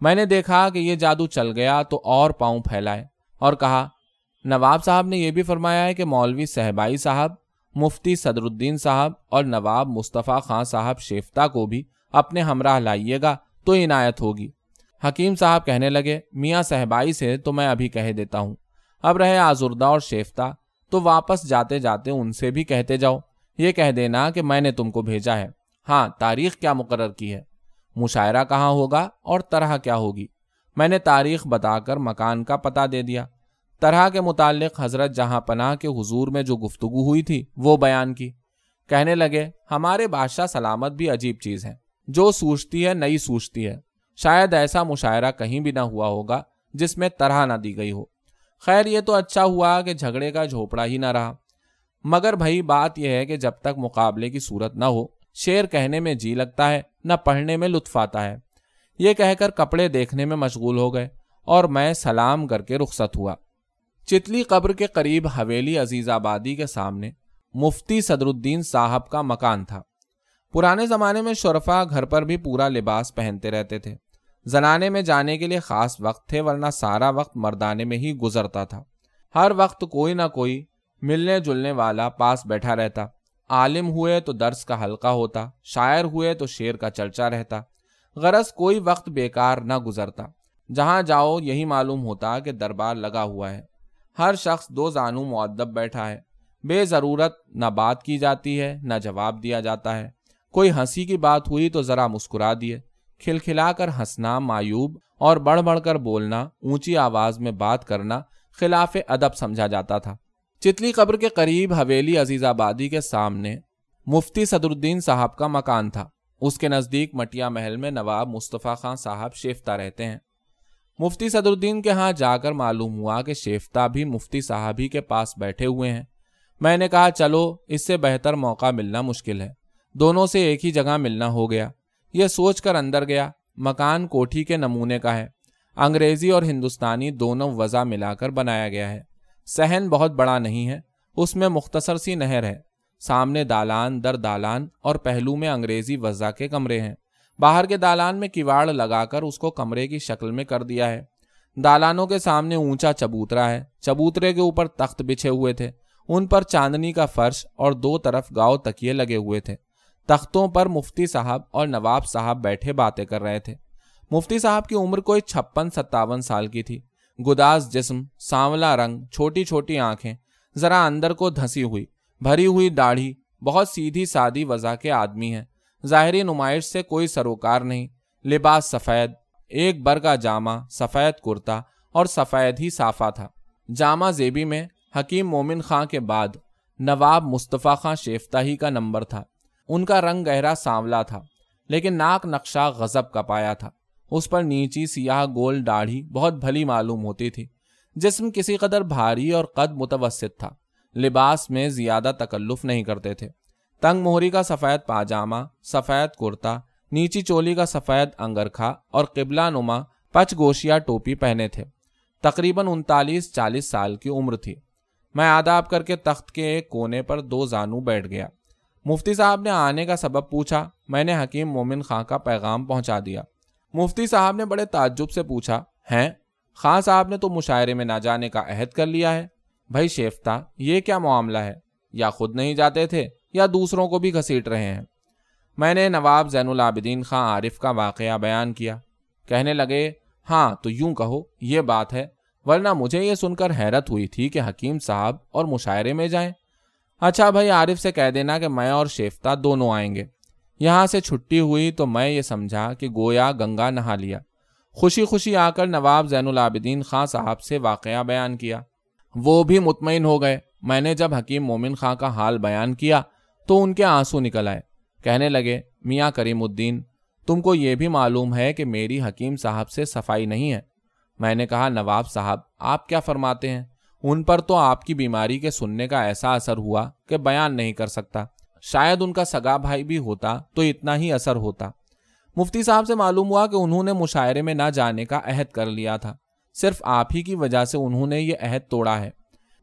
میں نے دیکھا کہ یہ جادو چل گیا تو اور پاؤں پھیلائے اور کہا، نواب صاحب نے یہ بھی فرمایا ہے کہ مولوی صحبائی صاحب، مفتی صدر الدین صاحب اور نواب مصطفیٰ خان صاحب شیفتہ کو بھی اپنے ہمراہ لائیے گا تو عنایت ہوگی۔ حکیم صاحب کہنے لگے، میاں صحبائی سے تو میں ابھی کہہ دیتا ہوں۔ اب رہے آزردہ اور شیفتہ، تو واپس جاتے جاتے ان سے بھی کہتے جاؤ۔ یہ کہہ دینا کہ میں نے تم کو بھیجا ہے۔ ہاں تاریخ کیا مقرر کی ہے؟ مشاعرہ کہاں ہوگا اور طرح کیا ہوگی؟ میں نے تاریخ بتا کر مکان کا پتہ دے دیا۔ طرح کے متعلق حضرت جہاں پناہ کے حضور میں جو گفتگو ہوئی تھی، وہ بیان کی۔ کہنے لگے، ہمارے بادشاہ سلامت بھی عجیب چیز ہے جو سوچتی ہے، نئی سوچتی ہے۔ شاید ایسا مشاعرہ کہیں بھی نہ ہوا ہوگا جس میں طرح نہ دی گئی ہو۔ خیر، یہ تو اچھا ہوا کہ جھگڑے کا جھوپڑا ہی نہ رہا۔ مگر بھائی، بات یہ ہے کہ جب تک مقابلے کی صورت نہ ہو شیر کہنے میں جی لگتا ہے، نہ پڑھنے میں لطف آتا ہے۔ یہ کہہ کر کپڑے دیکھنے میں مشغول ہو گئے اور میں سلام کر کے رخصت ہوا۔ چتلی قبر کے قریب حویلی عزیز آبادی کے سامنے مفتی صدر الدین صاحب کا مکان تھا۔ پرانے زمانے میں شرفا گھر پر بھی پورا لباس پہنتے رہتے تھے۔ زنانے میں جانے کے لیے خاص وقت تھے، ورنہ سارا وقت مردانے میں ہی گزرتا تھا۔ ہر وقت کوئی نہ کوئی ملنے جلنے والا پاس بیٹھا رہتا۔ عالم ہوئے تو درس کا حلقہ ہوتا، شاعر ہوئے تو شیر کا چرچا رہتا۔ غرض کوئی وقت بیکار نہ گزرتا۔ جہاں جاؤ، یہی معلوم ہوتا کہ دربار لگا ہوا ہے۔ ہر شخص دو زانو معدب بیٹھا ہے۔ بے ضرورت نہ بات کی جاتی ہے، نہ جواب دیا جاتا ہے۔ کوئی ہنسی کی بات ہوئی تو ذرا مسکرا دیے۔ کھلکھلا کر ہنسنا معیوب اور بڑھ بڑھ کر بولنا، اونچی آواز میں بات کرنا خلاف ادب سمجھا جاتا تھا۔ چتلی قبر کے قریب حویلی عزیز آبادی کے سامنے مفتی صدر الدین صاحب کا مکان تھا۔ اس کے نزدیک مٹیا محل میں نواب مصطفیٰ خان صاحب شیفتہ رہتے ہیں۔ مفتی صدر الدین کے ہاں جا کر معلوم ہوا کہ شیفتہ بھی مفتی صاحب ہی کے پاس بیٹھے ہوئے ہیں۔ میں نے کہا، چلو، اس سے بہتر موقع ملنا مشکل ہے۔ دونوں سے ایک ہی جگہ ملنا ہو گیا۔ یہ سوچ کر اندر گیا، مکان کوٹھی کے نمونے کا ہے۔ انگریزی اور ہندوستانی دونوں وضع ملا کر بنایا گیا ہے۔ سہن بہت بڑا نہیں ہے، اس میں مختصر سی نہر ہے۔ سامنے دالان، در دالان اور پہلو میں انگریزی وضع کے کمرے ہیں۔ باہر کے دالان میں کواڑ لگا کر اس کو کمرے کی شکل میں کر دیا ہے۔ دالانوں کے سامنے اونچا چبوترا ہے۔ چبوترے کے اوپر تخت بچھے ہوئے تھے۔ ان پر چاندنی کا فرش اور دو طرف گاؤ تکیے لگے ہوئے تھے۔ تختوں پر مفتی صاحب اور نواب صاحب بیٹھے باتیں کر رہے تھے۔ مفتی صاحب کی عمر کوئی چھپن ستاون سال کی تھی۔ گداس جسم، سانولا رنگ، چھوٹی چھوٹی آنکھیں، ذرا اندر کو دھسی ہوئی، بھری ہوئی داڑھی، بہت سیدھی سادی وضع کے آدمی ہیں۔ ظاہری نمائش سے کوئی سروکار نہیں، لباس سفید، ایک بر کا جامع سفید کرتا اور سفید ہی صافہ تھا۔ جامع زیبی میں حکیم مومن خان کے بعد نواب مصطفیٰ خان شیفتہ ہی کا نمبر تھا۔ ان کا رنگ گہرا سانولا تھا، لیکن ناک نقشہ غزب کا پایا تھا۔ اس پر نیچی سیاہ گول داڑھی بہت بھلی معلوم ہوتی تھی۔ جسم کسی قدر بھاری اور قد متوسط تھا۔ لباس میں زیادہ تکلف نہیں کرتے تھے۔ تنگ موہری کا سفید پاجامہ، سفید کرتا، نیچی چولی کا سفید انگرکھا اور قبلہ نما پچ گوشیا ٹوپی پہنے تھے۔ تقریباً انتالیس چالیس سال کی عمر تھی۔ میں آداب کر کے تخت کے ایک کونے پر دو زانو بیٹھ گیا۔ مفتی صاحب نے آنے کا سبب پوچھا۔ میں نے حکیم مومن خان کا پیغام پہنچا دیا۔ مفتی صاحب نے بڑے تعجب سے پوچھا، ہیں؟ خان صاحب نے تو مشاعرے میں نہ جانے کا عہد کر لیا ہے۔ بھائی شیفتہ یہ کیا معاملہ ہے؟ یا خود نہیں جاتے تھے یا دوسروں کو بھی گھسیٹ رہے ہیں۔ میں نے نواب زین العابدین خان عارف کا واقعہ بیان کیا۔ کہنے لگے ہاں تو یوں کہو، یہ بات ہے۔ ورنہ مجھے یہ سن کر حیرت ہوئی تھی کہ حکیم صاحب اور مشاعرے میں جائیں۔ اچھا بھائی، عارف سے کہہ دینا کہ میں اور شیفتہ دونوں آئیں گے۔ یہاں سے چھٹی ہوئی تو میں یہ سمجھا کہ گویا گنگا نہا لیا۔ خوشی خوشی آ کر نواب زین العابدین خان صاحب سے واقعہ بیان کیا۔ وہ بھی مطمئن ہو گئے۔ میں نے جب حکیم مومن خان کا حال بیان کیا تو ان کے آنسو نکل آئے۔ کہنے لگے، میاں کریم الدین، تم کو یہ بھی معلوم ہے کہ میری حکیم صاحب سے صفائی نہیں ہے۔ میں نے کہا، نواب صاحب، آپ کیا فرماتے ہیں؟ ان پر تو آپ کی بیماری کے سننے کا ایسا اثر ہوا کہ بیان نہیں کر سکتا۔ شاید ان کا سگا بھائی بھی ہوتا تو اتنا ہی اثر ہوتا۔ مفتی صاحب سے معلوم ہوا کہ انہوں نے مشاعرے میں نہ جانے کا عہد کر لیا تھا۔ صرف آپ ہی کی وجہ سے انہوں نے یہ عہد توڑا ہے۔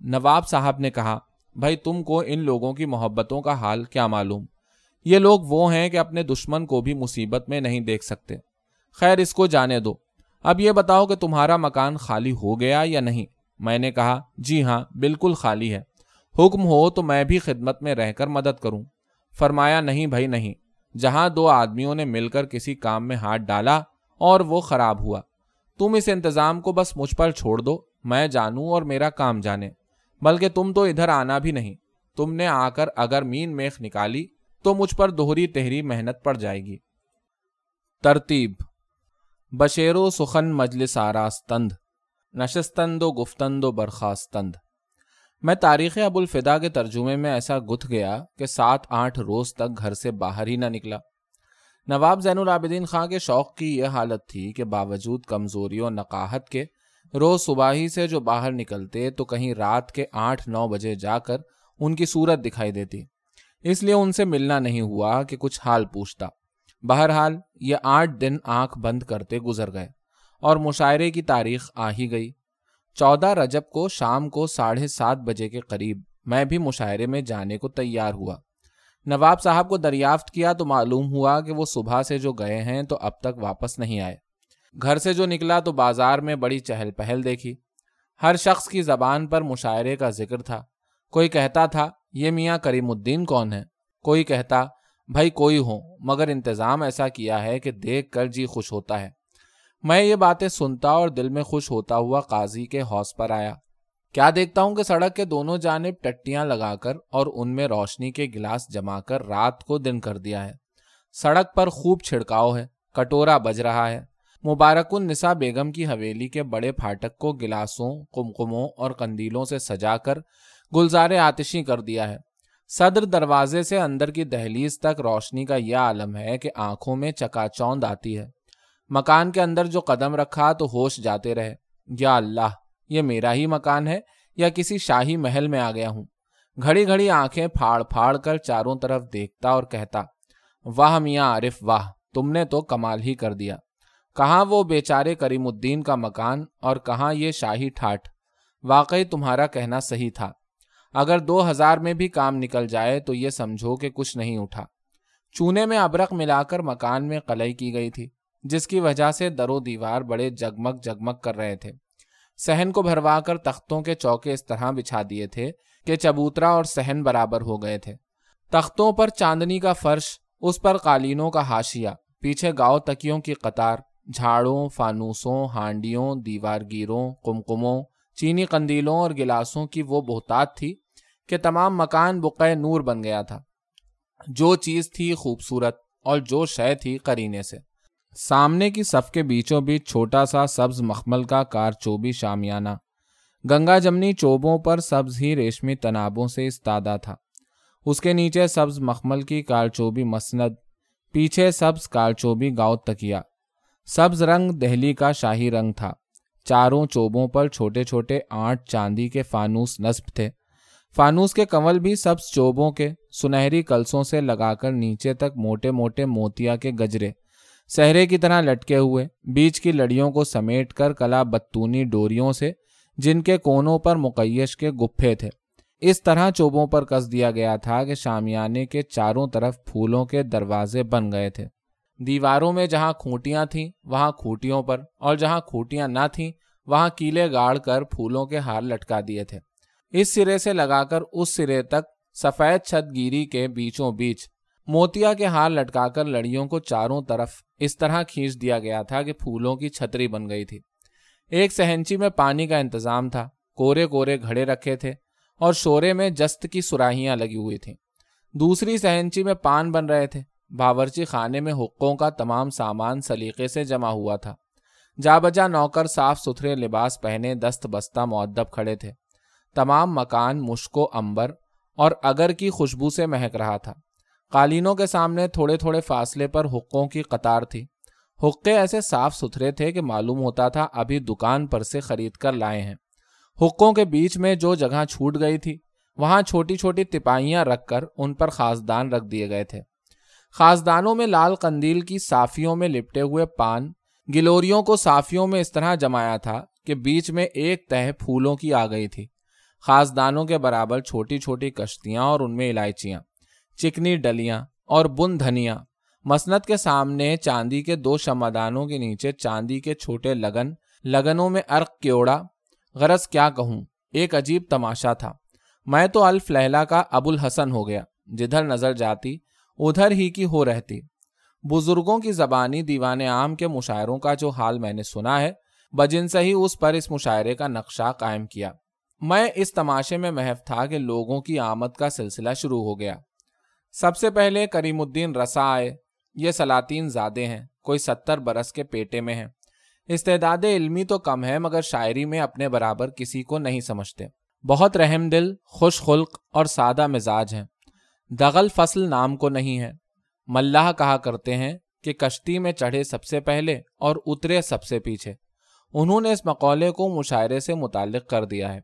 نواب صاحب نے کہا، بھائی، تم کو ان لوگوں کی محبتوں کا حال کیا معلوم؟ یہ لوگ وہ ہیں کہ اپنے دشمن کو بھی مصیبت میں نہیں دیکھ سکتے۔ خیر، اس کو جانے دو۔ اب یہ بتاؤ کہ تمہارا مکان خالی ہو گیا یا نہیں؟ میں نے کہا جی ہاں بالکل خالی ہے۔ حکم ہو تو میں بھی خدمت میں رہ کر مدد کروں۔ فرمایا، نہیں بھائی، نہیں۔ جہاں دو آدمیوں نے مل کر کسی کام میں ہاتھ ڈالا اور وہ خراب ہوا۔ تم اس انتظام کو بس مجھ پر چھوڑ دو، میں جانوں اور میرا کام جانے۔ بلکہ تم تو ادھر آنا بھی نہیں۔ تم نے آ کر اگر مین میخ نکالی تو مجھ پر دوہری تہری محنت پڑ جائے گی۔ ترتیب بشیر و سخن مجلس آراستند، نشستند و گفتند و برخاستند۔ میں تاریخ ابو الفدا کے ترجمے میں ایسا گتھ گیا کہ سات آٹھ روز تک گھر سے باہر ہی نہ نکلا۔ نواب زین العابدین خان کے شوق کی یہ حالت تھی کہ باوجود کمزوری و نقاہت کے روز صبح ہی سے جو باہر نکلتے تو کہیں رات کے آٹھ نو بجے جا کر ان کی صورت دکھائی دیتی۔ اس لیے ان سے ملنا نہیں ہوا کہ کچھ حال پوچھتا۔ بہرحال یہ آٹھ دن آنکھ بند کرتے گزر گئے اور مشاعرے کی تاریخ آ ہی گئی۔ چودہ رجب کو شام کو ساڑھے سات بجے کے قریب میں بھی مشاعرے میں جانے کو تیار ہوا۔ نواب صاحب کو دریافت کیا تو معلوم ہوا کہ وہ صبح سے جو گئے ہیں تو اب تک واپس نہیں آئے۔ گھر سے جو نکلا تو بازار میں بڑی چہل پہل دیکھی۔ ہر شخص کی زبان پر مشاعرے کا ذکر تھا۔ کوئی کہتا تھا، یہ میاں کریم الدین کون ہے کوئی کہتا، بھائی کوئی ہو مگر انتظام ایسا کیا ہے کہ دیکھ کر جی خوش ہوتا ہے۔ میں یہ باتیں سنتا اور دل میں خوش ہوتا ہوا قاضی کے حوص پر آیا۔ کیا دیکھتا ہوں کہ سڑک کے دونوں جانب ٹٹیاں لگا کر اور ان میں روشنی کے گلاس جما کر رات کو دن کر دیا ہے۔ سڑک پر خوب چھڑکاؤ ہے، کٹورا بج رہا ہے۔ مبارک النساء بیگم کی حویلی کے بڑے پھاٹک کو گلاسوں کمکموں اور قندیلوں سے سجا کر گلزار آتشی کر دیا ہے۔ صدر دروازے سے اندر کی دہلیز تک روشنی کا یہ عالم ہے کہ آنکھوں میں چکا چوند آتی ہے۔ مکان کے اندر جو قدم رکھا تو ہوش جاتے رہے۔ یا اللہ، یہ میرا ہی مکان ہے یا کسی شاہی محل میں آ گیا ہوں؟ گھڑی گھڑی آنکھیں پھاڑ پھاڑ کر چاروں طرف دیکھتا اور کہتا، واہ میاں عارف، واہ، تم نے تو کمال ہی کر دیا۔ کہاں وہ بیچارے کریم الدین کا مکان اور کہاں یہ شاہی ٹھاٹ؟ واقعی تمہارا کہنا صحیح تھا۔ اگر دو ہزار میں بھی کام نکل جائے تو یہ سمجھو کہ کچھ نہیں اٹھا۔ چونے میں ابرق ملا کر مکان میں قلعی کی گئی تھی۔ جس کی وجہ سے درو دیوار بڑے جگمگ جگمگ کر رہے تھے۔ سہن کو بھروا کر تختوں کے چوکے اس طرح بچھا دیے تھے کہ چبوترا اور سہن برابر ہو گئے تھے۔ تختوں پر چاندنی کا فرش، اس پر قالینوں کا ہاشیا پیچھے گاؤں تکیوں کی قطار، جھاڑوں، فانوسوں، ہانڈیوں دیوار گیروں کمکموں چینی قندیلوں اور گلاسوں کی وہ بہتات تھی کہ تمام مکان بقع نور بن گیا تھا۔ جو چیز تھی خوبصورت اور جو شے تھی کرینے سے۔ سامنے کی صف کے بیچوں بیچ چھوٹا سا سبز مخمل کا کار چوبی شامیانہ۔ گنگا جمنی چوبوں پر سبز ہی ریشمی تنابوں سے استادا تھا۔ اس کے نیچے سبز مخمل کی کارچوبی مسند، پیچھے سبز کارچوبی گاؤ تکیا سبز رنگ دہلی کا شاہی رنگ تھا۔ چاروں چوبوں پر چھوٹے چھوٹے آٹھ چاندی کے فانوس نصب تھے۔ فانوس کے کنول بھی سب چوبوں کے، سنہری کلسوں سے لگا کر نیچے تک موٹے موٹے موتیا کے گجرے۔ سہرے کی طرح لٹکے ہوئے، بیچ کی لڑیوں کو سمیٹ کر کلا بتونی ڈوریوں سے، جن کے کونوں پر مقیش کے گپھے تھے۔ اس طرح چوبوں پر کس دیا گیا تھا کہ شامیانے کے چاروں طرف پھولوں کے دروازے بن گئے تھے۔ دیواروں میں جہاں کھوٹیاں تھیں، وہاں کھوٹیوں پر، اور جہاں کھوٹیاں نہ تھیں، وہاں کیلے گاڑ کر پھولوں کے ہار لٹکا دیے تھے۔ اس سرے سے لگا کر اس سرے تک سفید چھت گیری کے بیچوں بیچ موتیا کے ہار لٹکا کر لڑیوں کو چاروں طرف اس طرح کھینچ دیا گیا تھا کہ پھولوں کی چھتری بن گئی تھی۔ ایک سہنچی میں پانی کا انتظام تھا، کورے کورے گھڑے رکھے تھے اور شورے میں جست کی سراہیاں لگی ہوئی تھیں۔ دوسری سہنچی میں پان بن رہے تھے۔ باورچی خانے میں حقوں کا تمام سامان سلیقے سے جمع ہوا تھا۔ جا بجا نوکر صاف ستھرے لباس پہنے دست بستہ معدب کھڑے تھے۔ تمام مکان مشکو امبر اور اگر کی خوشبو سے مہک رہا تھا۔ قالینوں کے سامنے تھوڑے تھوڑے فاصلے پر حقوں کی قطار تھی۔ حقے ایسے صاف ستھرے تھے کہ معلوم ہوتا تھا ابھی دکان پر سے خرید کر لائے ہیں۔ حقوں کے بیچ میں جو جگہ چھوٹ گئی تھی، وہاں چھوٹی چھوٹی تپاہیاں رکھ کر ان پر خاصدان رکھ دیے گئے تھے۔ خاصدانوں میں لال قندیل کی صافیوں میں لپٹے ہوئے پان، گلوریوں کو صافیوں میں اس طرح جمایا تھا کہ بیچ میں ایک تہ پھولوں کی آ گئی تھی۔ خاصدانوں کے برابر چھوٹی چھوٹی کشتیاں اور ان میں الائچیاں۔ چکنی ڈلیاں اور بن دھنیا مسنت کے سامنے چاندی کے دو شمادانوں کے نیچے چاندی کے چھوٹے لگن، لگنوں میں ارق کیوڑا۔ غرض کیا کہوں؟ ایک عجیب تماشا تھا۔ میں تو الف لہلا کا ابو الحسن ہو گیا۔ جدھر نظر جاتی، ادھر ہی کی ہو رہتی۔ بزرگوں کی زبانی دیوان عام کے مشاعروں کا جو حال میں نے سنا ہے، بجن سے ہی اس پر اس مشاعرے کا نقشہ قائم کیا۔ میں اس تماشے میں محف تھا کہ لوگوں کی آمد کا سلسلہ شروع ہو گیا۔ سب سے پہلے کریم الدین رسا آئے یہ سلاطین زادے ہیں، کوئی ستر برس کے پیٹے میں ہیں۔ استعداد علمی تو کم ہے، مگر شاعری میں اپنے برابر کسی کو نہیں سمجھتے۔ بہت رحم دل، خوش خلق اور سادہ مزاج ہیں۔ دغل فصل نام کو نہیں ہے۔ ملاح کہا کرتے ہیں کہ کشتی میں چڑھے سب سے پہلے اور اترے سب سے پیچھے۔ انہوں نے اس مقولے کو مشاعرے سے متعلق کر دیا ہے۔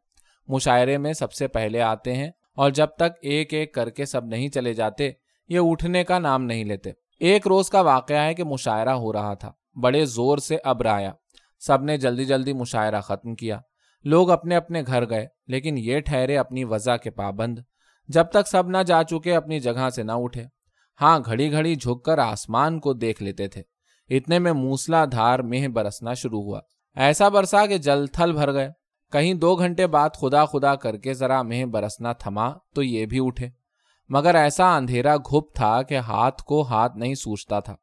مشاعرے میں سب سے پہلے آتے ہیں اور جب تک ایک ایک کر کے سب نہیں چلے جاتے، یہ اٹھنے کا نام نہیں لیتے۔ ایک روز کا واقعہ ہے کہ مشاعرہ ہو رہا تھا۔ بڑے زور سے ابر آیا۔ سب نے جلدی جلدی مشاعرہ ختم کیا۔ لوگ اپنے اپنے گھر گئے، لیکن یہ ٹھہرے اپنی وضع کے پابند۔ جب تک سب نہ جا چکے، اپنی جگہ سے نہ اٹھے۔ ہاں گھڑی گھڑی جھک کر آسمان کو دیکھ لیتے تھے۔ اتنے میں موسلا دھار مہ برسنا شروع ہوا۔ ایسا برسا کہ جل تھل بھر گئے۔ کہیں دو گھنٹے بعد خدا خدا کر کے ذرا مہ برسنا تھما تو یہ بھی اٹھے۔ مگر ایسا اندھیرا گھپ تھا کہ ہاتھ کو ہاتھ نہیں سوچتا تھا۔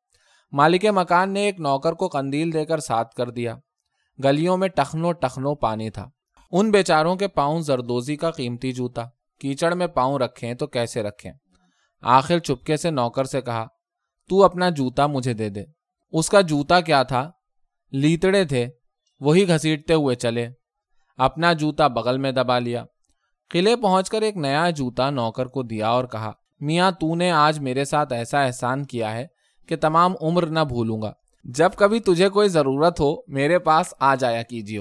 مالک مکان نے ایک نوکر کو قندیل دے کر ساتھ کر دیا۔ گلیوں میں ٹخنو ٹخنو پانی تھا۔ ان بیچاروں کے پاؤں زردوزی کا قیمتی جوتا۔ کیچڑ میں پاؤں رکھیں تو کیسے رکھیں؟ آخر چپکے سے نوکر سے کہا، تو اپنا جوتا مجھے دے دے۔ اس کا جوتا کیا تھا؟ لیتڑے تھے۔ وہی گھسیٹتے ہوئے چلے۔ اپنا جوتا بغل میں دبا لیا۔ قلعے پہنچ کر ایک نیا جوتا نوکر کو دیا اور کہا، میاں، تو نے آج میرے ساتھ ایسا احسان کیا ہے کہ تمام عمر نہ بھولوں گا۔ جب کبھی تجھے کوئی ضرورت ہو، میرے پاس آ جایا کیجیے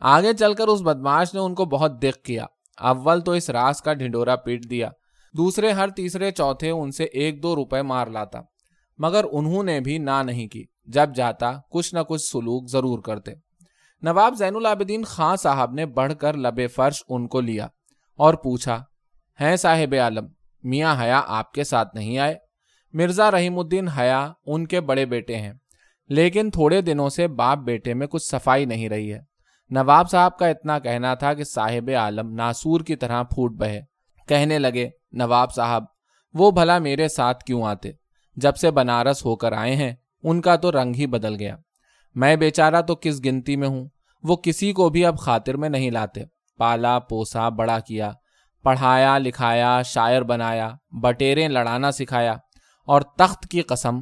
آگے چل کر اس بدماش نے ان کو بہت دکھ کیا۔ اول تو اس راس کا ڈھنڈورا پیٹ دیا، دوسرے ہر تیسرے چوتھے ان سے ایک دو روپے مار لاتا۔ مگر انہوں نے بھی نہ نہیں کی۔ جب جاتا، کچھ نہ کچھ سلوک ضرور کرتے۔ نواب زین العابدین خان صاحب نے بڑھ کر لبے فرش ان کو لیا اور پوچھا ہے صاحب عالم، میاں حیا آپ کے ساتھ نہیں آئے؟ مرزا رحیم الدین حیا ان کے بڑے بیٹے ہیں، لیکن تھوڑے دنوں سے باپ بیٹے میں کچھ صفائی نہیں رہی ہے۔ نواب صاحب کا اتنا کہنا تھا کہ صاحب عالم ناسور کی طرح پھوٹ بہے۔ کہنے لگے، نواب صاحب، وہ بھلا میرے ساتھ کیوں آتے؟ جب سے بنارس ہو کر آئے ہیں، ان کا تو رنگ ہی بدل گیا۔ میں بیچارہ تو کس گنتی میں ہوں؟ وہ کسی کو بھی اب خاطر میں نہیں لاتے۔ پالا، پوسا، بڑا کیا۔ پڑھایا، لکھایا، شاعر بنایا، بٹیریں لڑانا سکھایا۔ اور تخت کی قسم،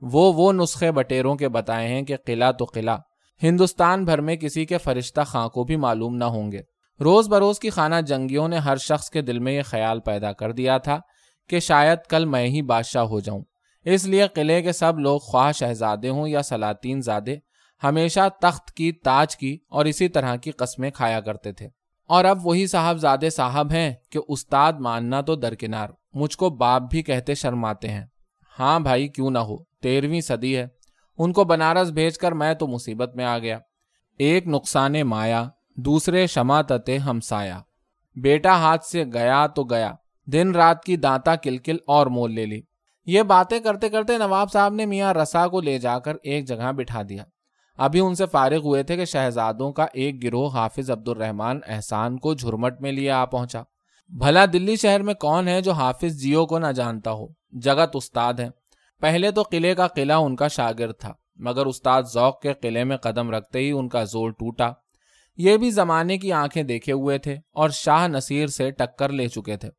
وہ وہ نسخے بٹیروں کے بتائے ہیں کہ قلعہ تو قلعہ۔ ہندوستان بھر میں کسی کے فرشتہ خاں کو بھی معلوم نہ ہوں گے۔ روز بروز کی خانہ جنگیوں نے ہر شخص کے دل میں یہ خیال پیدا کر دیا تھا کہ شاید کل میں ہی بادشاہ ہو جاؤں۔ اس لیے قلعے کے سب لوگ خواہ شہزادے ہوں یا سلاطین زادے ہمیشہ تخت کی تاج کی اور اسی طرح کی قسمیں کھایا کرتے تھے۔ اور اب وہی صاحب زادے صاحب ہیں کہ استاد ماننا تو درکنار، مجھ کو باپ بھی کہتے شرماتے ہیں۔ ہاں بھائی، کیوں نہ ہو تیرہویں صدی ہے۔ ان کو بنارس بھیج کر میں تو مصیبت میں آ گیا۔ ایک نقصان مایا، دوسرے شما تتے ہمسایا۔ بیٹا ہاتھ سے گیا تو گیا، دن رات کی دانتا کلکل اور مول لے لی۔ یہ باتیں کرتے کرتے نواب صاحب نے میاں رسا کو لے جا کر ایک جگہ بٹھا دیا۔ ابھی ان سے فارغ ہوئے تھے کہ شہزادوں کا ایک گروہ حافظ عبد الرحمان احسان کو جھرمٹ میں لیے آ پہنچا۔ بھلا دلی شہر میں کون ہے جو حافظ جیو کو نہ جانتا ہو؟ جگت استاد ہیں۔ پہلے تو قلعے کا قلعہ ان کا شاگرد تھا، مگر استاد ذوق کے قلعے میں قدم رکھتے ہی ان کا زور ٹوٹا۔ یہ بھی زمانے کی آنکھیں دیکھے ہوئے تھے اور شاہ نصیر سے ٹکر لے چکے تھے۔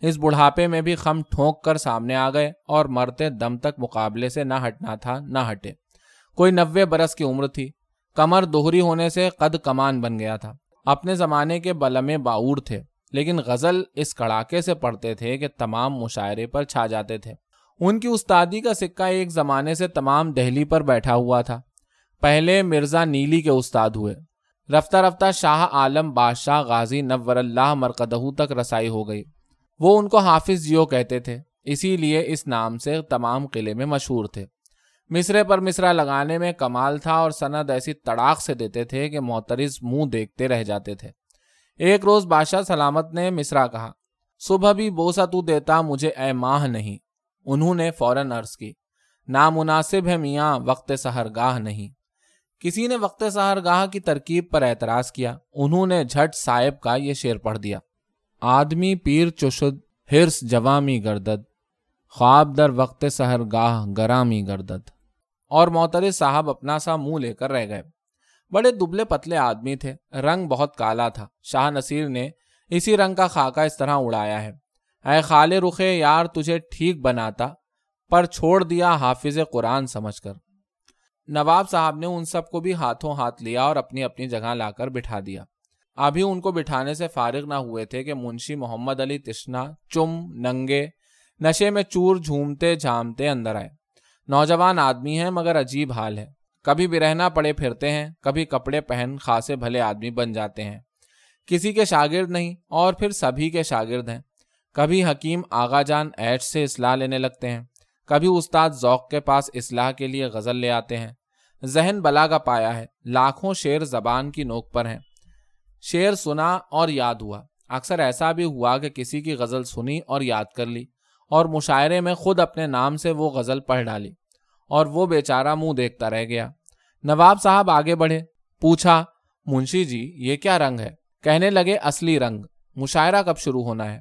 اس بڑھاپے میں بھی خم ٹھونک کر سامنے آ گئے اور مرتے دم تک مقابلے سے نہ ہٹنا تھا، نہ ہٹے۔ کوئی نوے برس کی عمر تھی۔ کمر دوہری ہونے سے قد کمان بن گیا تھا۔ اپنے زمانے کے بلمے باور تھے، لیکن غزل اس کڑاکے سے پڑھتے تھے کہ تمام مشاعرے پر چھا جاتے تھے۔ ان کی استادی کا سکہ ایک زمانے سے تمام دہلی پر بیٹھا ہوا تھا۔ پہلے مرزا نیلی کے استاد ہوئے۔ رفتہ رفتہ شاہ عالم بادشاہ غازی نور اللہ مرکدہ تک رسائی ہو گئی۔ وہ ان کو حافظ جیو کہتے تھے، اسی لیے اس نام سے تمام قلعے میں مشہور تھے۔ مصرے پر مصرا لگانے میں کمال تھا اور سند ایسی تڑاک سے دیتے تھے کہ محترز منہ دیکھتے رہ جاتے تھے۔ ایک روز بادشاہ سلامت نے مصرا کہا، صبح بھی بوسا تو دیتا، مجھے اے ماہ نہیں۔ انہوں نے فوراً عرض کی، نامناسب ہے میاں، وقت سہر گاہ نہیں۔ کسی نے وقت سہر گاہ کی ترکیب پر اعتراض کیا، انہوں نے جھٹ صاحب کا یہ شعر پڑھ دیا۔ آدمی پیر چشد، ہرس جوامی گردد، خواب در وقت سہر گاہ گرامی گردد۔ اور موتر صاحب اپنا سا منہ لے کر رہ گئے۔ بڑے دبلے پتلے آدمی تھے۔ رنگ بہت کالا تھا۔ شاہ نصیر نے اسی رنگ کا خاکہ اس طرح اڑایا ہے۔ اے خال رخے، یار تجھے ٹھیک بناتا، پر چھوڑ دیا حافظ قرآن سمجھ کر۔ نواب صاحب نے ان سب کو بھی ہاتھوں ہاتھ لیا اور اپنی اپنی جگہ لا کر بٹھا دیا۔ ابھی ان کو بٹھانے سے فارغ نہ ہوئے تھے کہ منشی محمد علی تشنا چم، ننگے، نشے میں چور جھومتے جھامتے اندر آئے۔ نوجوان آدمی ہیں مگر عجیب حال ہے۔ کبھی بھی رہنا پڑے پھرتے ہیں، کبھی کپڑے پہن خاصے بھلے آدمی بن جاتے ہیں۔ کسی کے شاگرد نہیں اور پھر سبھی کے شاگرد ہیں۔ کبھی حکیم آغا جان ایٹ سے اصلاح لینے لگتے ہیں۔ کبھی استاد ذوق کے پاس اصلاح کے لیے غزل لے آتے ہیں۔ ذہن بلا کا پایا ہے۔ لاکھوں شعر زبان کی نوک پر ہیں۔ شعر سنا اور یاد ہوا۔ اکثر ایسا بھی ہوا کہ کسی کی غزل سنی اور یاد کر لی۔ اور مشاعرے میں خود اپنے نام سے وہ غزل پڑھ ڈالی اور وہ بیچارہ منہ دیکھتا رہ گیا۔ نواب صاحب آگے بڑھے، پوچھا، منشی جی یہ کیا رنگ ہے؟ کہنے لگے، اصلی رنگ۔ مشاعرہ کب شروع ہونا ہے؟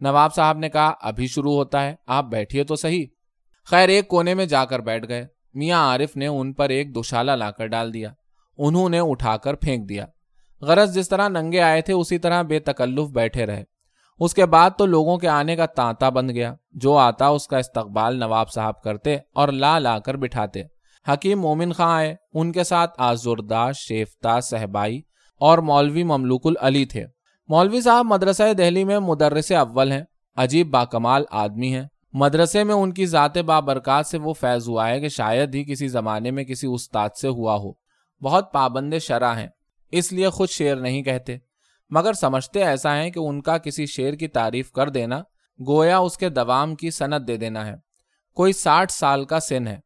نواب صاحب نے کہا، ابھی شروع ہوتا ہے، آپ بیٹھیے تو صحیح۔ خیر، ایک کونے میں جا کر بیٹھ گئے۔ میاں عارف نے ان پر ایک دوشالہ لا کر ڈال دیا۔ انہوں نے اٹھا کر پھینک دیا۔ غرض جس طرح ننگے آئے تھے، اسی طرح بے تکلف بیٹھے رہے۔ اس کے بعد تو لوگوں کے آنے کا تانتا بند گیا، جو آتا اس کا استقبال نواب صاحب کرتے اور لا لا کر بٹھاتے۔ حکیم مومن خاں آئے، ان کے ساتھ آزردہ شیفتا صحبائی اور مولوی مملوک العلی تھے۔ مولوی صاحب مدرسہ دہلی میں مدرس اول ہیں، عجیب با کمال آدمی ہیں۔ مدرسے میں ان کی ذات بابرکات سے وہ فیض ہوا ہے کہ شاید ہی کسی زمانے میں کسی استاد سے ہوا ہو۔ بہت پابند شرح ہیں، اس لیے خود شعر نہیں کہتے۔ مگر سمجھتے ایسا ہے کہ ان کا کسی شعر کی تعریف کر دینا، گویا اس کے دوام کی صنعت دے دینا ہے۔ کوئی ساٹھ سال کا سن ہے۔